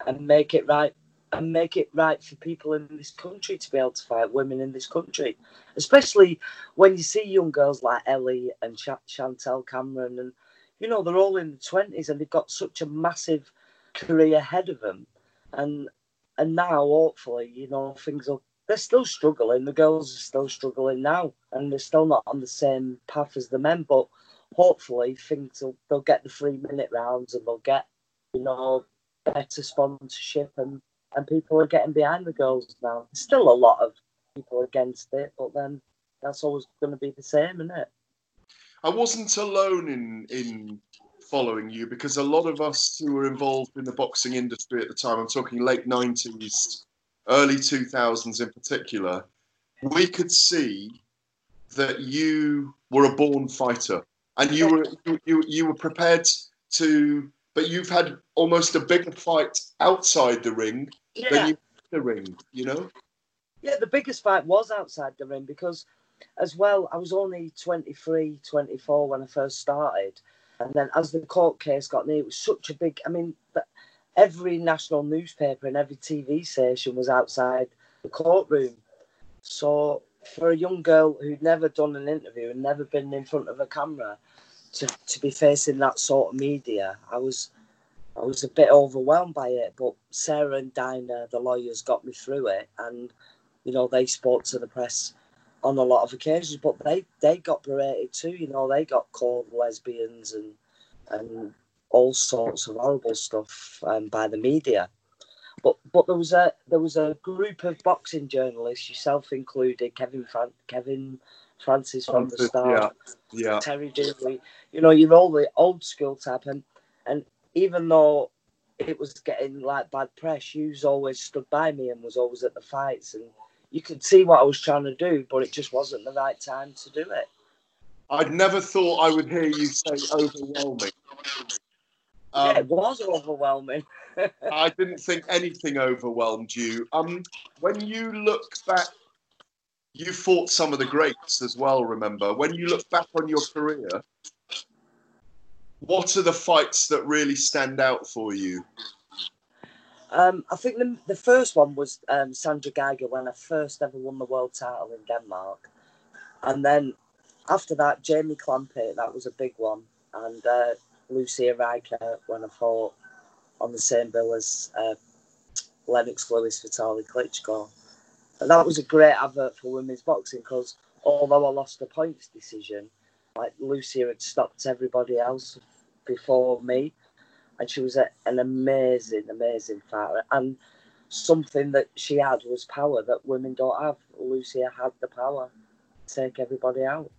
and make it right and make it right for people in this country to be able to fight women in this country, especially when you see young girls like Ellie and Ch- Chantelle Cameron, and you know they're all in the twenties and they've got such a massive career ahead of them, and and now hopefully you know things will they're still struggling. The girls are still struggling now, and they're still not on the same path as the men. But hopefully, things will they'll get the three minute rounds, and they'll get you know better sponsorship, and and people are getting behind the girls now. There's still a lot of people against it, but then that's always going to be the same, isn't it? I wasn't alone in in following you because a lot of us who were involved in the boxing industry at the time, I'm talking late 90s, early 2000s in particular, we could see that you were a born fighter and you were you, you, you were prepared to but you've had almost a bigger fight outside the ring Yeah. than you the ring, you know? Yeah, the biggest fight was outside the ring because, as well, I was only 23, 24 when I first started. And then as the court case got near, it was such a big. I mean, but every national newspaper and every TV station was outside the courtroom. So for a young girl who'd never done an interview and never been in front of a camera, to, to be facing that sort of media, I was I was a bit overwhelmed by it. But Sarah and Dinah, the lawyers, got me through it, and you know they spoke to the press on a lot of occasions. But they they got berated too. You know they got called lesbians and and all sorts of horrible stuff um, by the media. But but there was a there was a group of boxing journalists, yourself included, Kevin Fran- Kevin Francis from the start, yeah, yeah. Terry Dooley. You know, you're all the old school type, and and even though it was getting like bad press, you always stood by me and was always at the fights, and you could see what I was trying to do, but it just wasn't the right time to do it. I'd never thought I would hear you say overwhelming. Um, yeah, it was overwhelming. I didn't think anything overwhelmed you. Um, when you look back, you fought some of the greats as well. Remember, when you look back on your career, what are the fights that really stand out for you? Um, I think the, the first one was um, Sandra Geiger when I first ever won the world title in Denmark, and then after that Jamie Clampitt that was a big one, and uh, Lucia Rijker when I fought on the same bill as uh, Lennox Lewis Vitaly Klitschko, and that was a great advert for women's boxing because although I lost the points decision, like Lucia had stopped everybody else before me and she was a, an amazing, amazing fighter. And something that she had was power that women don't have. Lucia had the power to take everybody out.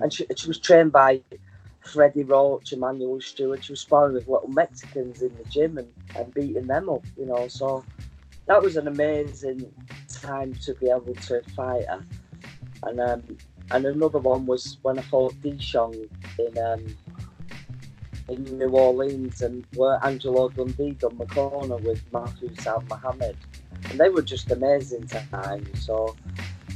And she, she was trained by Freddie Roach, Emmanuel Stewart. She was sparring with little Mexicans in the gym and, and beating them up, you know. So that was an amazing time to be able to fight her. And um, and another one was when I fought Dishong in um, in New Orleans and where Angelo Dundee done the corner with Matthew Saad Muhammad. And they were just amazing times. So,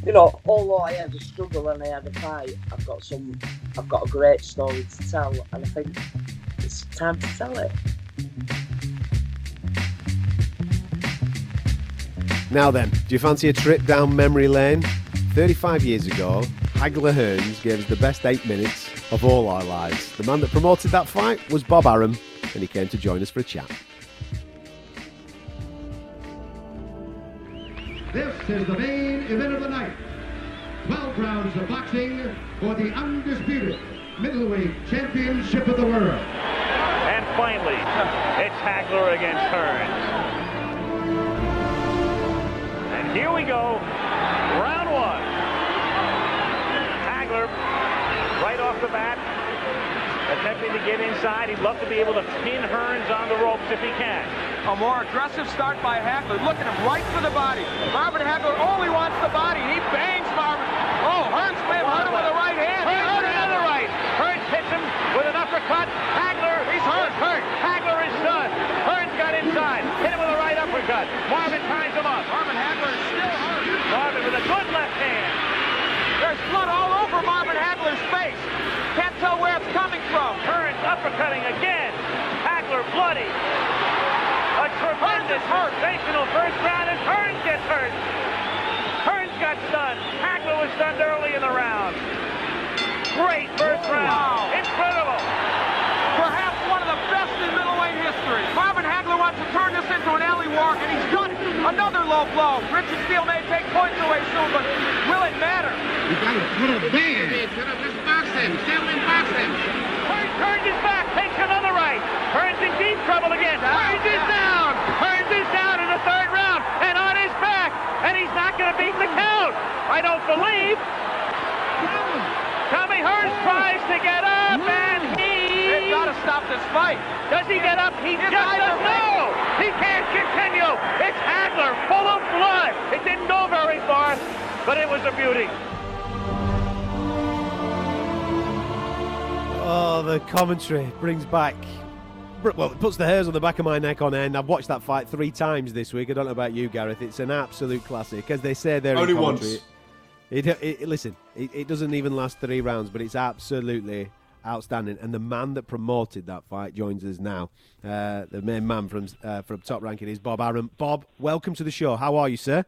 you know, although I had a struggle and I had a fight, I've got some I've got a great story to tell and I think it's time to tell it. Now then, do you fancy a trip down memory lane? 35 years ago, Hagler Hearns gave us the best eight minutes of all our lives. The man that promoted that fight was Bob Arum, and he came to join us for a chat. This is the main event of the night. 12 rounds of boxing for the undisputed middleweight championship of the world. And finally, it's Hagler against Hearns. And here we go, round one. Hagler, right off the bat, attempting to get inside. He'd love to be able to pin Hearns on the ropes if he can. A more aggressive start by Hagler. Look at him, right for the body. Marvin Hagler only wants the body. He bangs Marvin. Oh, Hearns may have hurt him with the right hand. Hearns hurt another right. Hearns hits him with an uppercut. Hagler, he's hurt. hurt. Hagler is done. Hearns got inside. Hit him with a right uppercut. Marvin ties him up. Marvin Hagler is still hurt. Marvin with a good left hand. There's blood all over Marvin Hagler's face. Can't tell where it's coming from. Hearns uppercutting again. Hagler bloody. A tremendous, sensational first round, and Hearns gets hurt. Hearns got stunned. Hagler was stunned early in the round. Great first round. Wow. Incredible. Perhaps one of the best in middleweight history. Marvin Hagler wants to turn this into an alley war, and he's done it. Another low blow. Richard Steele may take points away soon, but will it matter? You got to put a band. Shut up, let's box him. Settle and box him. Hearns turns his back, takes another right. Hearns in deep trouble again. Hearns is down. Hearns is down in the third round and on his back, and he's not going to beat the count. I don't believe. Tommy Hearns tries to get up, and he. They've got to stop this fight. Does he get up? He It's just either does no. He can't continue. It's Hagler, full of blood. It didn't go very far, but it was a beauty. Oh, the commentary brings back. Well, it puts the hairs on the back of my neck on end. I've watched that fight three times this week. I don't know about you, Gareth. It's an absolute classic. As they say there Only in once. It, it, it- listen, it, it doesn't even last three rounds, but it's absolutely outstanding. And the man that promoted that fight joins us now. Uh, the main man from uh, from Top Ranking is Bob Arum. Bob, welcome to the show. How are you, sir?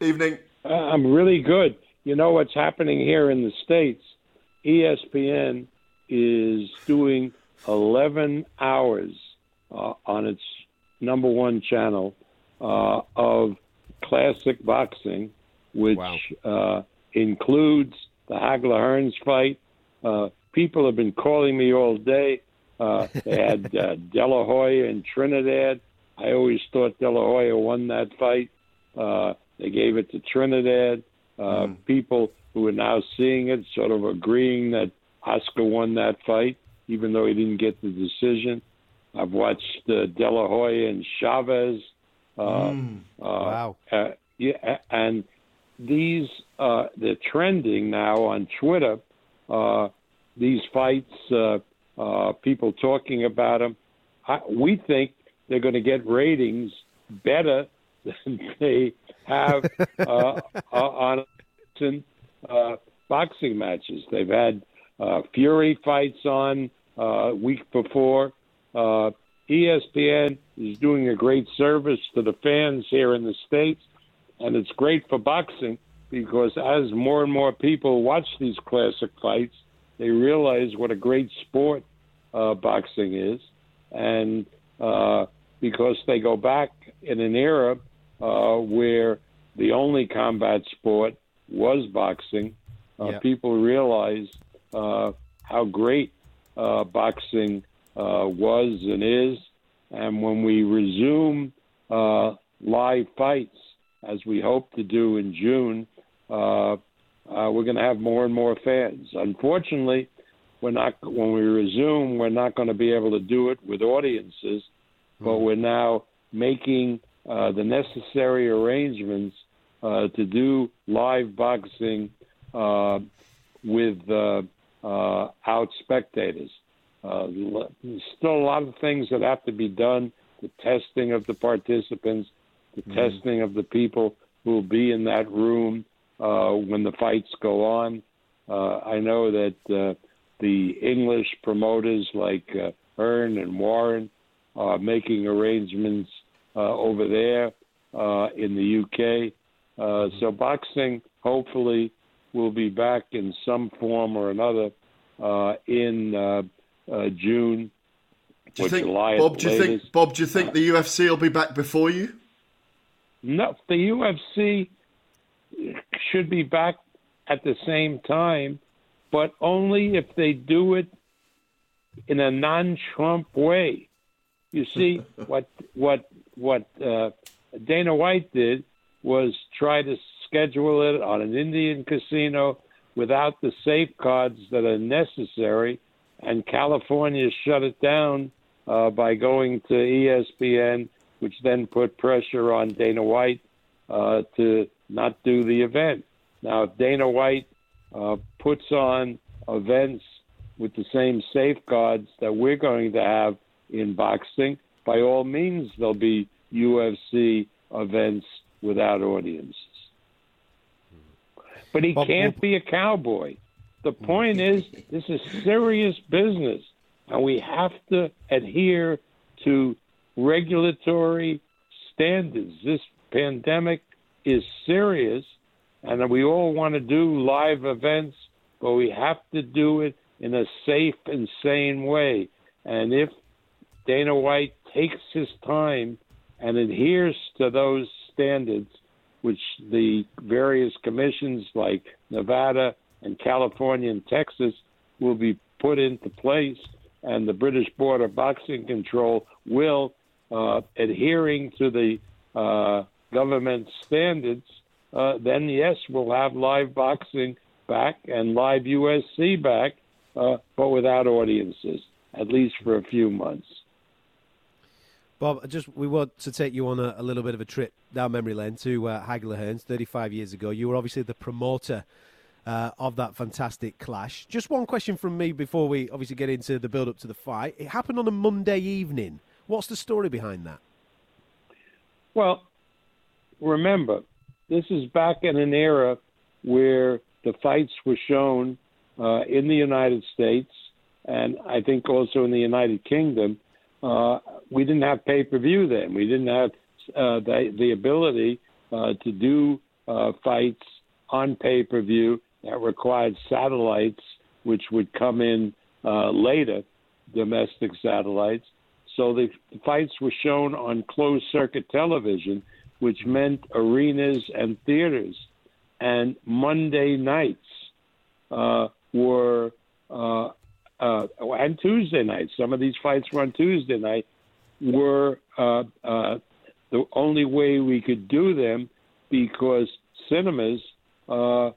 Evening. Uh, I'm really good. You know what's happening here in the States? ESPN is doing 11 hours uh, on its number one channel uh, of classic boxing, which uh, includes the Hagler Hearns fight. Uh, people have been calling me all day. Uh, they had uh, De La Hoya and Trinidad. I always thought De La Hoya won that fight. Uh, they gave it to Trinidad. Uh, People who are now seeing it sort of agreeing that Oscar won that fight, even though he didn't get the decision. I've watched uh, De La Hoya and Chavez. Uh, wow. Uh, yeah, and these uh, they're trending now on Twitter. Uh, these fights, uh, uh, people talking about them. I, we think they're going to get ratings better than they have uh, uh, on uh, boxing matches. They've had uh, Fury fights on uh, week before. Uh, ESPN is doing a great service to the fans here in the states, and it's great for boxing because as more and more people watch these classic fights, they realize what a great sport uh, boxing is, and uh, because they go back in an era uh, where the only combat sport was boxing, uh, Yeah. people realize uh, how great uh, boxing uh, was and is. And when we resume uh, live fights, as we hope to do in June, uh, we're going to have more and more fans. Unfortunately, we're not. When we resume, we're not going to be able to do it with audiences, but we're now making uh, the necessary arrangements uh, to do live boxing uh, with uh, uh, out spectators. Uh, still a lot of things that have to be done. The testing of the participants, the Mm-hmm. testing of the people who will be in that room uh, when the fights go on. Uh, I know that uh, the English promoters like uh, Hearn and Warren are making arrangements uh, over there uh, in the UK. Uh, so boxing, hopefully, will be back in some form or another uh, in uh, uh, June. Do you think, July Bob? Do you think, latest. Bob? Do you think the UFC will be back before you? No, the UFC should be back at the same time, but only if they do it in a non-Trump way. You see, what what what uh, Dana White did was try to schedule it on an Indian casino without the safeguards that are necessary, and California shut it down uh, by going to ESPN, which then put pressure on Dana White uh, to not do the event. Now, if Dana White uh, puts on events with the same safeguards that we're going to have in boxing, by all means, there'll be UFC events without audiences. But he can't be a cowboy. The point is, this is serious business, and we have to adhere to regulatory standards. This pandemic is serious, and we all want to do live events, but we have to do it in a safe and sane way. And if Dana White takes his time and adheres to those standards, which the various commissions like Nevada and California and Texas will be put into place, and the British Board of Boxing Control will, uh, adhering to the uh, government standards, uh, then yes, we'll have live boxing back and live UFC back, uh, but without audiences, at least for a few months. Bob, just we want to take you on a, a little bit of a trip down memory lane to uh, Hagler Hearns 35 years ago. You were obviously the promoter uh, of that fantastic clash. Just one question from me before we obviously get into the build up to the fight. It happened on a Monday evening. What's the story behind that? Well, remember, this is back in an era where the fights were shown uh, in the United States and I think also in the United Kingdom uh, we didn't have pay per view then. We didn't have uh, the, the ability uh, to do uh, fights on pay per view that required satellites, which would come in uh, later, domestic satellites. So the, the fights were shown on closed circuit television, which meant arenas and theaters. And Monday nights uh, were uh, uh, and Tuesday nights. Some of these fights were on Tuesday night. Were uh, uh, the only way we could do them because cinemas uh,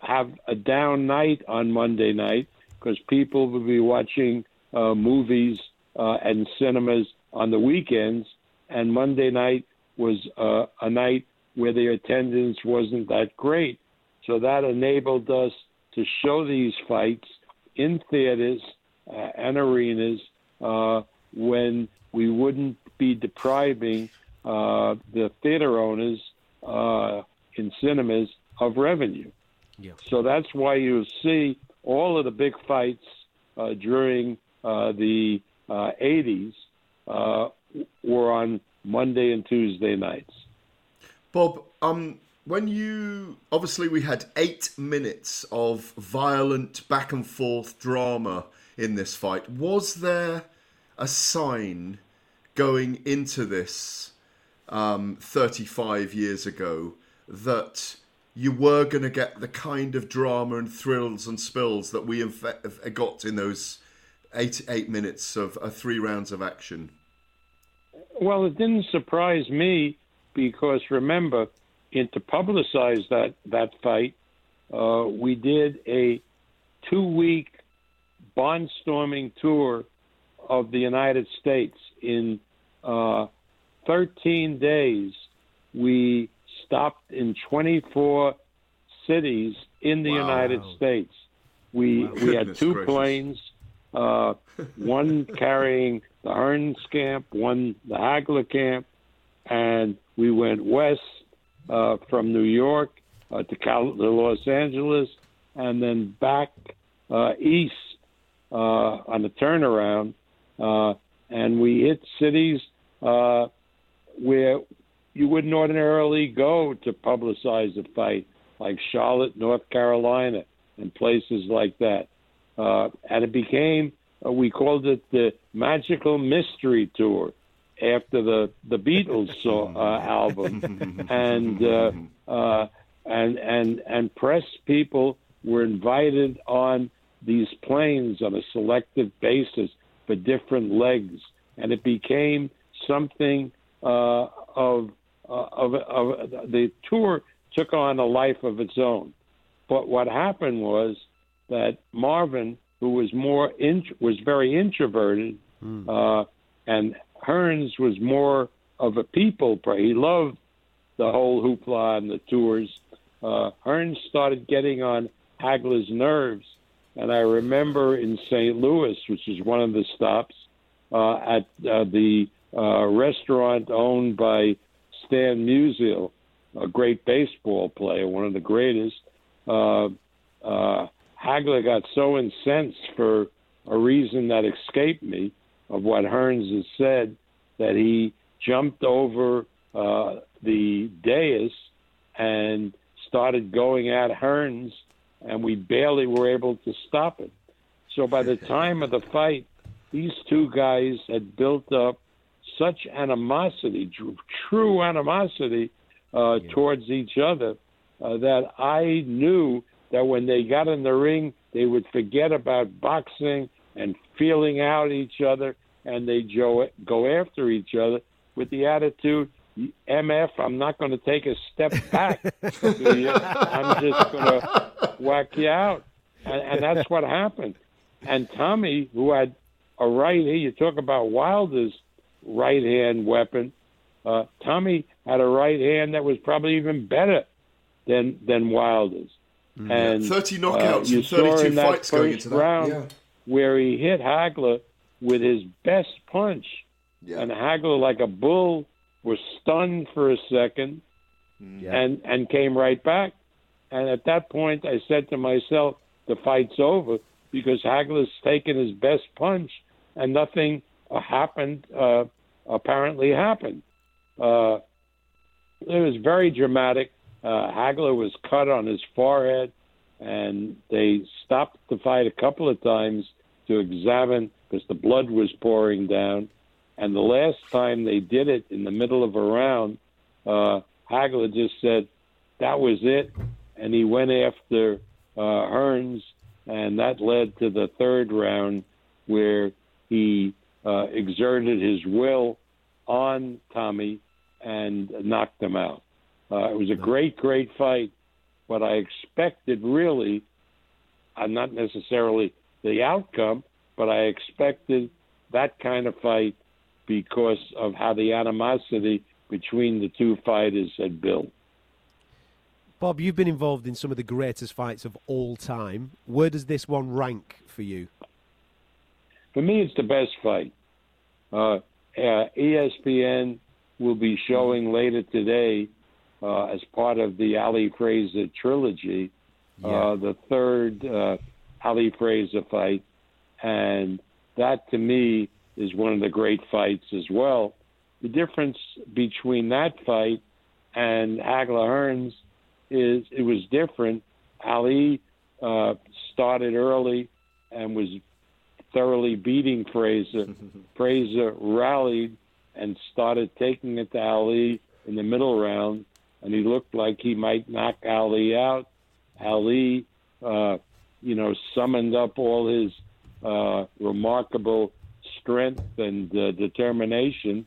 have a down night on Monday night because people will be watching movies and cinemas on the weekends, and Monday night was uh, a night where the attendance wasn't that great. So that enabled us to show these fights in theaters uh, and arenas uh, when we wouldn't be depriving uh, the theater owners uh, in cinemas of revenue. Yeah. So that's why you see all of the big fights uh, during uh, the 80s were on Monday and Tuesday nights. Bob, um, when you obviously we had eight minutes of violent back and forth drama in this fight. Was there a sign going into this um, 35 years ago that you were going to get the kind of drama and thrills and spills that we have got in those eight eight minutes of uh, three rounds of action? Well, it didn't surprise me because remember and to publicize that that fight, uh, we did a two-week barnstorming tour of the United States. In uh, 13 days, we stopped in 24 cities in the wow. United States. We wow. we had two gracious. planes, uh, one carrying the Hearns camp, one the Hagler camp, and we went west uh, from New York uh, to, Cal- to Los Angeles, and then back uh, east uh, on the turnaround. Uh, and we hit cities uh, where you wouldn't ordinarily go to publicize a fight, like Charlotte, North Carolina, and places like that. Uh, and it became, uh, we called it the Magical Mystery Tour after the the Beatles saw, uh, album, and uh, uh, and and and press people were invited on these planes on a selective basis for different legs, and it became something uh, of, uh, of of the tour took on a life of its own. But what happened was that Marvin, who was more int- was very introverted, uh, and Hearns was more of a people. Pre- he loved the whole hoopla and the tours. Uh, Hearns started getting on Hagler's nerves, and I remember in St. Louis, which is one of the stops, uh, at uh, the uh, restaurant owned by Stan Musial, a great baseball player, one of the greatest. Uh, uh, Hagler got so incensed for a reason that escaped me of what Hearns has said that he jumped over uh, the dais and started going at Hearns, and we barely were able to stop it. So by the time of the fight, these two guys had built up such animosity, true animosity uh, towards each other, uh, that I knew that when they got in the ring, they would forget about boxing and feeling out each other, and they jo- go after each other with the attitude, "MF, I'm not going to take a step back. I'm just going to whack you out," and, and that's what happened. And Tommy, who had a right hand, you talk about Wilder's right hand weapon. Uh, Tommy had a right hand that was probably even better than than Wilder's. And 30 uh, knockouts you and saw 32 in that fights going first into that. round Yeah. where he hit Hagler with his best punch, and Hagler, like a bull, was stunned for a second, and and came right back. And at that point, I said to myself, "The fight's over because Hagler's taken his best punch, and nothing uh, happened. Uh, apparently, happened. Uh, it was very dramatic. Uh, Hagler was cut on his forehead, and they stopped the fight a couple of times to examine because the blood was pouring down. And the last time they did it in the middle of a round, uh, Hagler just said that was it, and he went after uh, Hearns, and that led to the third round where he uh, exerted his will on Tommy and knocked him out. Uh, it was a great, great fight, but I expected really, uh, not necessarily the outcome, but I expected that kind of fight because of how the animosity between the two fighters had built. Bob, you've been involved in some of the greatest fights of all time. Where does this one rank for you? For me, it's the best fight. Uh, uh, ESPN will be showing later today, uh, as part of the Ali Frazier trilogy, uh, the third uh, Ali Frazier fight, and that to me is one of the great fights as well. The difference between that fight and Hagler Hearns is it was different. Ali uh, started early and was thoroughly beating Frazier. Frazier rallied and started taking it to Ali in the middle round, and he looked like he might knock Ali out. Ali, uh, you know, summoned up all his uh, remarkable strength and uh, determination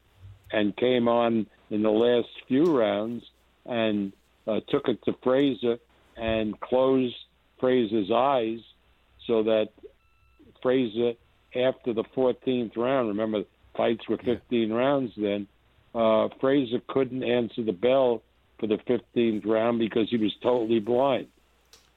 and came on in the last few rounds and uh, took it to Frazier and closed Frazier's eyes so that Frazier, after the 14th round, remember fights were 15 rounds then, uh, Frazier couldn't answer the bell for the 15th round because he was totally blind.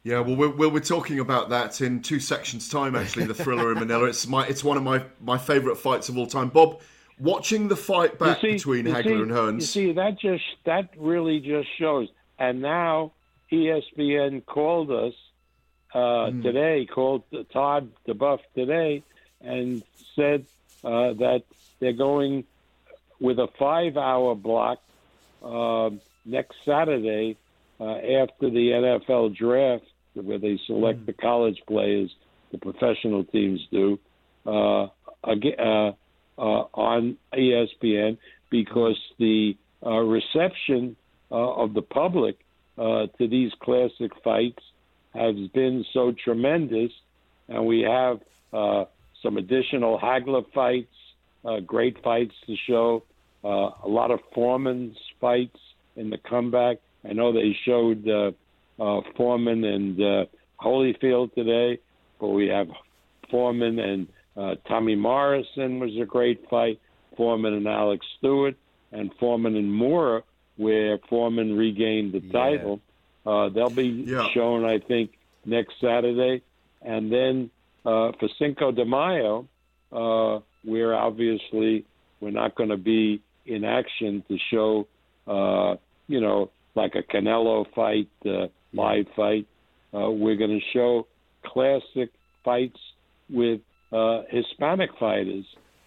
Yeah, well, we're, we're, we're talking about that in two sections' time. Actually, the thriller in Manila. It's my it's one of my my favourite fights of all time. Bob, watching the fight back see- between Hagler see- and Hearns. You see, that just that really just shows. And now ESPN called us uh, Hmm. today, called Todd duBoef today, and said uh, that they're going with a five-hour block uh, next Saturday uh, after the NFL draft, where they select the college players, the professional teams do, uh, uh, uh, on ESPN because the uh, reception uh, of the public uh, to these classic fights has been so tremendous, and we have uh, some additional Hagler fights, uh, great fights to show, uh, a lot of Foreman's fights in the comeback. I know they showed uh, uh, Foreman and uh, Holyfield today, but we have Foreman and uh, Tommy Morrison was a great fight. Foreman and Alex Stewart, and Foreman and Moorer, where Foreman regained the title. Uh, they'll be Yeah. shown, I think, next Saturday. And then uh, for Cinco de Mayo, uh, we're obviously we're not going to be in action to show, uh, you know, like a Canelo fight, uh, live fight. Uh, we're going to show classic fights with uh, Hispanic fighters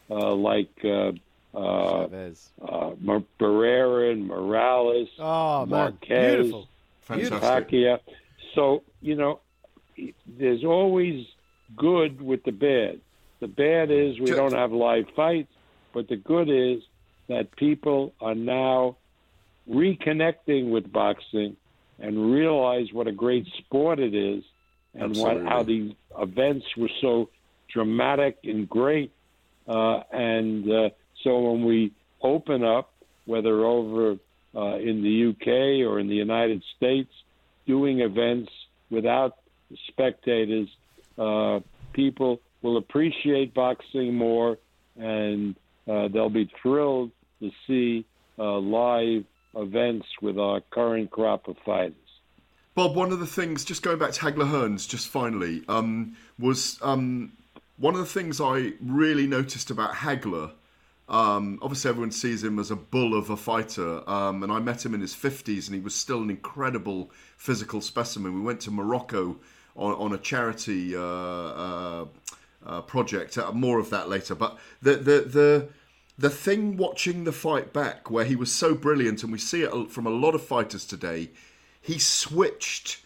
uh, like uh, uh, uh, Barrera and Morales, Oh, man. Marquez, Beautiful. Pacquiao. So you know, there's always good with the bad. The bad is we don't have live fights, but the good is that people are now reconnecting with boxing and realize what a great sport it is and what how the events were so dramatic and great. Uh, and uh, so when we open up, whether over uh, in the UK or in the United States, doing events without spectators, uh, people will appreciate boxing more, and uh, they'll be thrilled to see uh, live events with our current crop of fighters. Bob, one of the things, just going back to Hagler Hearns, just finally, um, was um, one of the things I really noticed about Hagler. Um, obviously, everyone sees him as a bull of a fighter, um, and I met him in his 50s, and he was still an incredible physical specimen. We went to Morocco on, on a charity uh, uh, uh, project. Uh, more of that later. But the the the the thing watching the fight back, where he was so brilliant, and we see it from a lot of fighters today, he switched.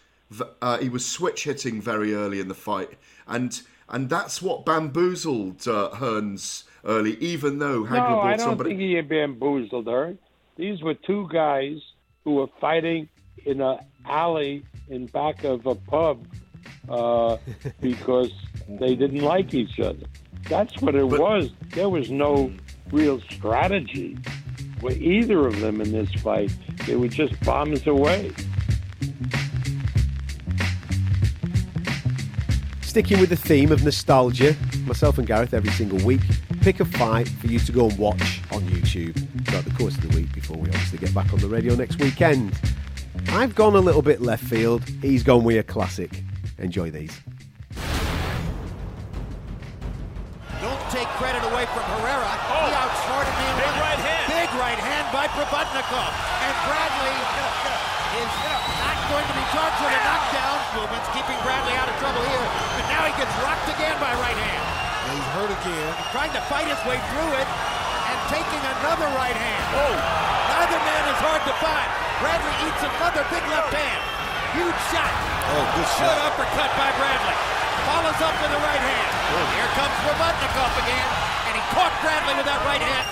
Uh, he was switch hitting very early in the fight, and and that's what bamboozled uh, Hearns early. Even though Hagler No, I don't somebody. think he bamboozled her. These were two guys who were fighting in a alley in back of a pub uh, because they didn't like each other. That's what it was. There was no real strategy with either of them in this fight. They were just bombs away. Sticking with the theme of nostalgia, myself and Gareth every single week pick a fight for you to go and watch on YouTube throughout the course of the week before we obviously get back on the radio next weekend. I've gone a little bit left field. He's gone with a classic. Enjoy these. Don't take credit away from Herrera. Oh. He outsmarted me in Big running. right hand. Big right hand by Provodnikov. And Bradley is uh, not going to be charged with a knockdown. Movements keeping Bradley out of trouble here. But now he gets rocked again by right hand. he's hurt again. Trying to fight his way through it and taking another right hand. Oh! Neither man is hard to find. Bradley eats another big left hand. Huge shot. Oh, good shot. Good uppercut by Bradley. Follows up with a right hand. Oh. Here comes Provodnikov again, and he caught Bradley with that right hand.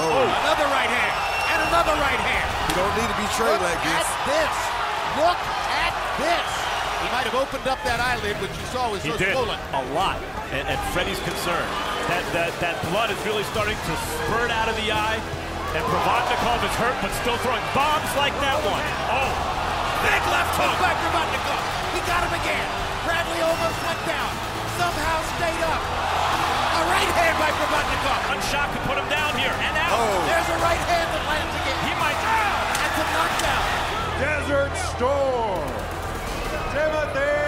Oh. Another right hand, and another right hand. You don't need to be trained Look like this. Look at this. Look at this. He might have opened up that eyelid, which you saw was He so did swollen. a lot, and, and Freddie's concerned that, that that blood is really starting to spurt out of the eye, and Provodnikov is hurt, but still throwing bombs like that one. Oh, Big left hook by Provodnikov. He got him again. Bradley almost went down. Somehow stayed up. A right hand by Provodnikov. one shot could put him down here and out. There's a right hand that lands again. He might. That's a knockdown. Desert Storm. Timothy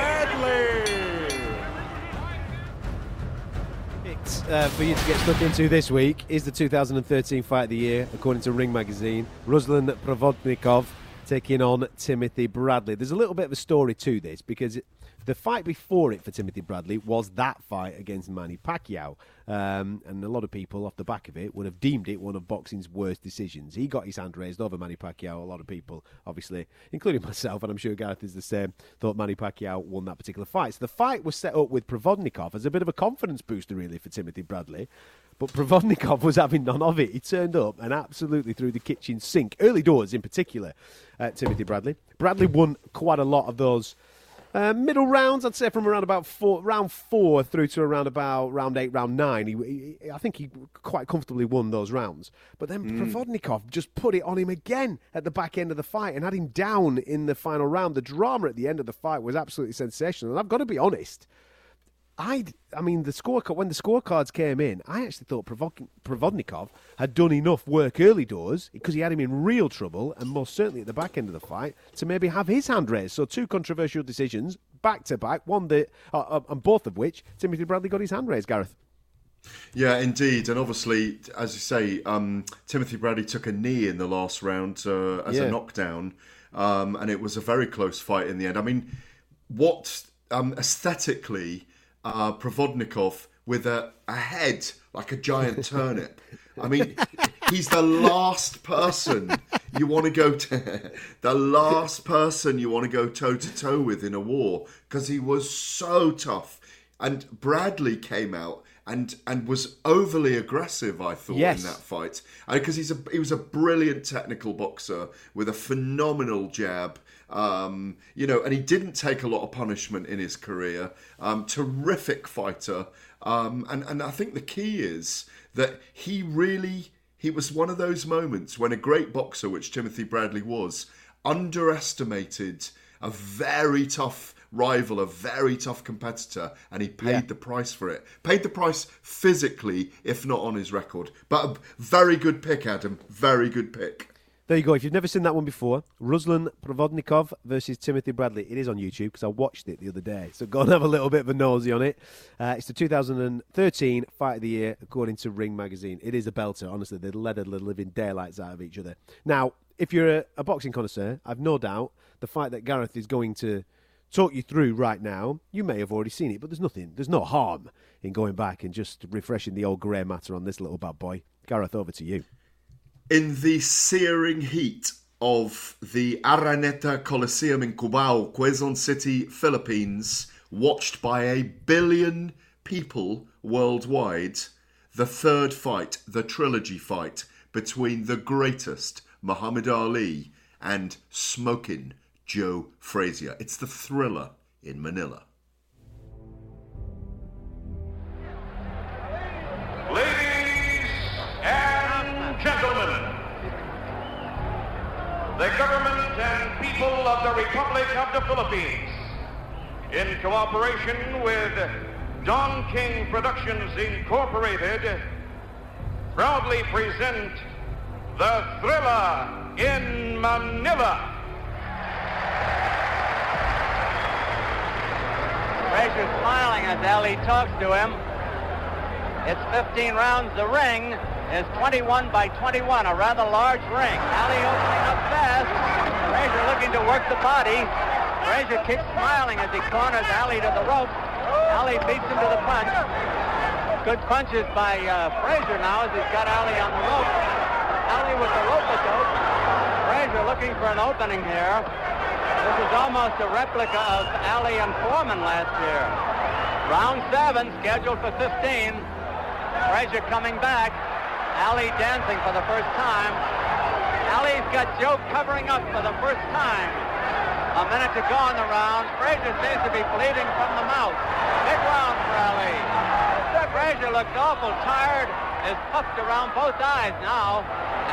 Bradley. It's uh, for you to get stuck into this week is the 2013 Fight of the Year, according to Ring Magazine. Ruslan Provodnikov taking on Timothy Bradley. There's a little bit of a story to this because it, the fight before it for Timothy Bradley was that fight against Manny Pacquiao. Um, and a lot of people off the back of it would have deemed it one of boxing's worst decisions. He got his hand raised over Manny Pacquiao. A lot of people, obviously, including myself, and I'm sure Gareth is the same, thought Manny Pacquiao won that particular fight. So the fight was set up with Provodnikov as a bit of a confidence booster, really, for Timothy Bradley. But Provodnikov was having none of it. He turned up and absolutely threw the kitchen sink, early doors in particular, uh, Timothy Bradley. Bradley won quite a lot of those uh, middle rounds, I'd say from around about four, round four through to around about round eight, round nine. He, he I think he quite comfortably won those rounds. But then mm. Provodnikov just put it on him again at the back end of the fight and had him down in the final round. The drama at the end of the fight was absolutely sensational. And I've got to be honest, I, I mean, the score when the scorecards came in, I actually thought Provodnikov had done enough work early doors because he had him in real trouble, and most certainly at the back end of the fight to maybe have his hand raised. So two controversial decisions back to back, one that, uh, uh, and both of which Timothy Bradley got his hand raised. Gareth. Yeah, indeed, and obviously, as you say, um, Timothy Bradley took a knee in the last round uh, as yeah. a knockdown, um, and it was a very close fight in the end. I mean, what um, aesthetically uh, Provodnikov with a, a head like a giant turnip. I mean, he's the last person you want to go to, the last person you want to go toe to toe with in a war because he was so tough. And Bradley came out and and was overly aggressive. I thought yes. in that fight because he's a he was a brilliant technical boxer with a phenomenal jab. Um, you know, and he didn't take a lot of punishment in his career. Um, terrific fighter, um, and and I think the key is that he really he was one of those moments when a great boxer, which Timothy Bradley was, underestimated a very tough rival, a very tough competitor, and he paid yeah. the price for it. Paid the price physically, if not on his record. But a very good pick, Adam. Very good pick. There you go. If you've never seen that one before, Ruslan Provodnikov versus Timothy Bradley. It is on YouTube because I watched it the other day. So go and have a little bit of a nosy on it. Uh, it's the 2013 Fight of the Year, according to Ring Magazine. It is a belter. Honestly, they led the living daylights out of each other. Now, if you're a, a boxing connoisseur, I've no doubt the fight that Gareth is going to talk you through right now, you may have already seen it, but there's nothing, there's no harm in going back and just refreshing the old grey matter on this little bad boy. Gareth, over to you in the searing heat of the Araneta Coliseum in Cubao, Quezon City, Philippines, watched by a billion people worldwide, the third fight, the trilogy fight between the greatest Muhammad Ali and smoking Joe Frazier. It's the thriller in Manila. The government and people of the Republic of the Philippines, in cooperation with Don King Productions Incorporated, proudly present The Thriller in Manila. Frazier smiling as Ali talks to him. It's 15 rounds the ring is 21 by 21, a rather large ring. Ali opening up fast. Frazier looking to work the body. Frazier keeps smiling as he corners Ali to the rope. Ali beats him to the punch. Good punches by uh, Frazier now as he's got Ali on the rope. Ali with the rope dope. Frazier looking for an opening here. This is almost a replica of Ali and Foreman last year. Round seven, scheduled for 15. Frazier coming back. Ali dancing for the first time. Ali's got Joe covering up for the first time. A minute to go in the round. Frazier seems to be bleeding from the mouth. Big round for Ali. Frazier looks awful tired, is puffed around both eyes now.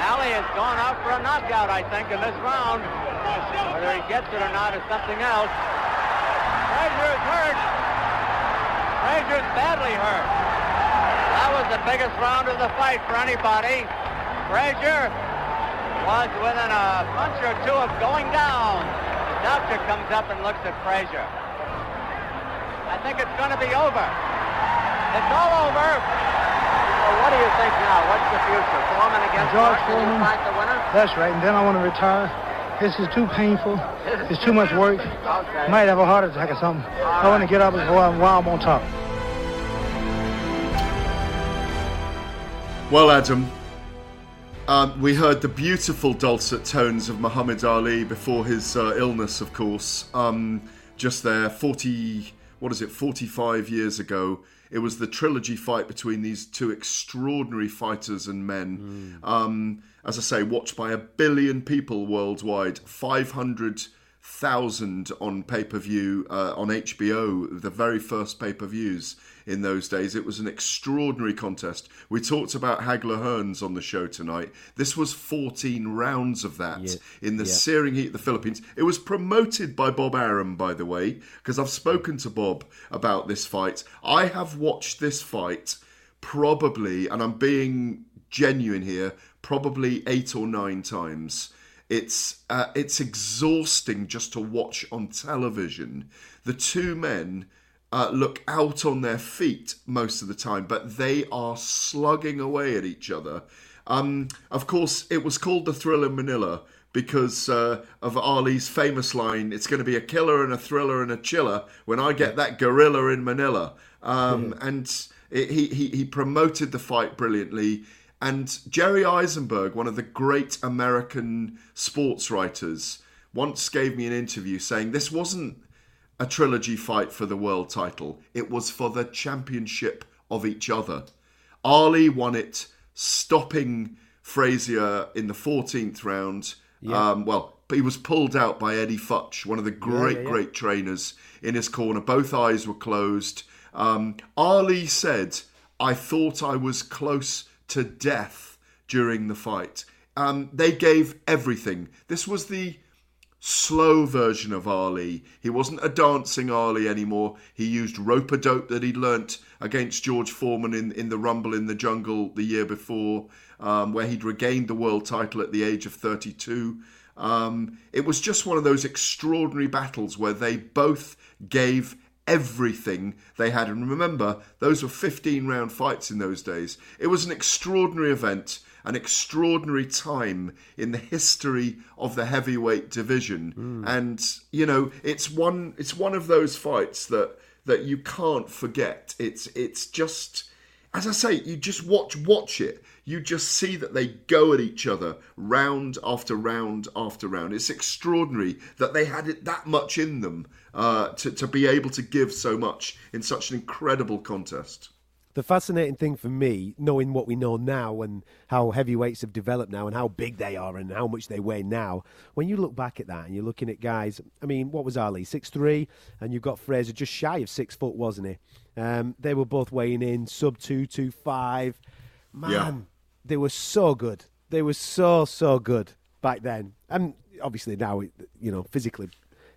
Ali has gone out for a knockout, I think, in this round. Whether he gets it or not is something else. Frazier is hurt. Frazier's badly hurt. That was the biggest round of the fight for anybody. Frazier was within a punch or two of going down. The doctor comes up and looks at Frazier. I think it's going to be over. It's all over. Well, what do you think now? What's the future? Foreman against George Foreman. fight the winner? That's right. And then I want to retire. This is too painful. It's too much work. Okay. Might have a heart attack or something. All I want to get up while I'm on top. Well, Adam, um, we heard the beautiful dulcet tones of Muhammad Ali before his uh, illness, of course. Um, just there, 40, what is it, 45 years ago It was the trilogy fight between these two extraordinary fighters and men. Um, as I say, watched by a billion people worldwide, 500,000 on pay per view uh, on HBO, the very first pay per views in those days. It was an extraordinary contest. We talked about Hagler Hearns on the show tonight. This was 14 rounds of that in the yeah. searing heat of the Philippines. It was promoted by Bob Arum, by the way, because I've spoken to Bob about this fight. I have watched this fight probably, and I'm being genuine here, probably eight or nine times. It's uh, it's exhausting just to watch on television. The two men uh, look out on their feet most of the time, but they are slugging away at each other. Um, of course, it was called the Thrilla in Manila because uh, of Ali's famous line, "It's going to be a killer and a thriller and a chiller when I get that gorilla in Manila." Um, And it, he, he he promoted the fight brilliantly. And Jerry Izenberg, one of the great American sports writers, once gave me an interview saying this wasn't a trilogy fight for the world title. It was for the championship of each other. Ali won it, stopping Frazier in the 14th round. Yeah. Um, well, he was pulled out by Eddie Futch, one of the great, yeah, yeah. great trainers in his corner. Both eyes were closed. Um, Ali said, I thought I was close to death during the fight. Um, they gave everything. This was the slow version of Ali. He wasn't a dancing Ali anymore. He used rope a dope that he'd learnt against George Foreman in, in the Rumble in the Jungle the year before, um, where he'd regained the world title at the age of 32. Um, it was just one of those extraordinary battles where they both gave everything they had. And remember, those were 15 round fights in those days. It was an extraordinary event, an extraordinary time in the history of the heavyweight division. And, you know, it's one it's one of those fights that that you can't forget. It's it's just as I say, you just watch watch it. You just see that they go at each other round after round after round. It's extraordinary that they had it that much in them uh, to to be able to give so much in such an incredible contest. The fascinating thing for me, knowing what we know now and how heavyweights have developed now and how big they are and how much they weigh now, when you look back at that and you're looking at guys, I mean, what was Ali, six three, and you've got Frazier just shy of six foot, wasn't he? Um, they were both weighing in sub two two five. Man, Yeah. they were so good. They were so so good back then, and obviously now, you know, physically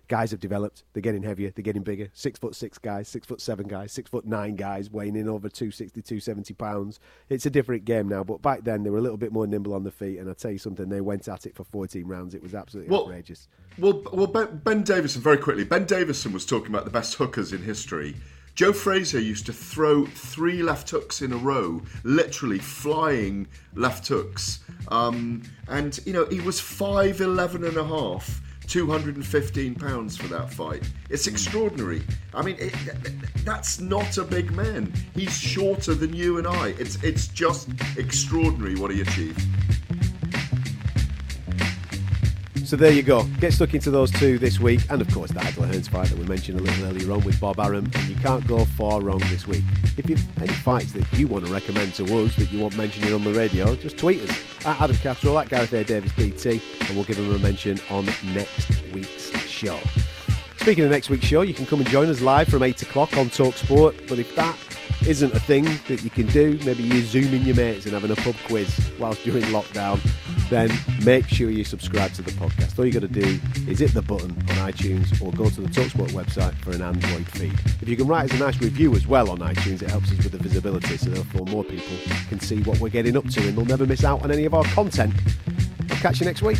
guys have developed. They're getting heavier. They're getting bigger. Six foot six guys, six foot seven guys, six foot nine guys weighing in over 260, 270 pounds. It's a different game now. But back then, they were a little bit more nimble on the feet. And I tell you something, they went at it for 14 rounds. It was absolutely Well, outrageous. Well, well, Ben, ben Davison, very quickly. Ben Davison was talking about the best hookers in history. Joe Frazier used to throw three left hooks in a row, literally flying left hooks. Um, and, you know, he was 5'11 and a half, 215 pounds for that fight. It's hmm. extraordinary. I mean, it, that's not a big man. He's shorter than you and I. It's, it's just extraordinary what he achieved. So there you go. Get stuck into those two this week, and of course the Hagler Hearns fight that we mentioned a little earlier on with Bob Arum. And you can't go far wrong this week. If you've any fights that you want to recommend to us that you want mentioning on the radio, just tweet us at Adam Catterall at Gareth A Davies DT, and we'll give them a mention on next week's show. Speaking of next week's show, you can come and join us live from 8 o'clock on Talk Sport. But if that isn't a thing that you can do, maybe you zoom in your mates and having a pub quiz whilst you're in lockdown, then make sure you subscribe to the podcast. All you got to do is hit the button on iTunes or go to the Talksport website for an Android feed. If you can write us a nice review as well on iTunes, it helps us with the visibility, so therefore more people can see what we're getting up to and they'll never miss out on any of our content. I'll catch you next week.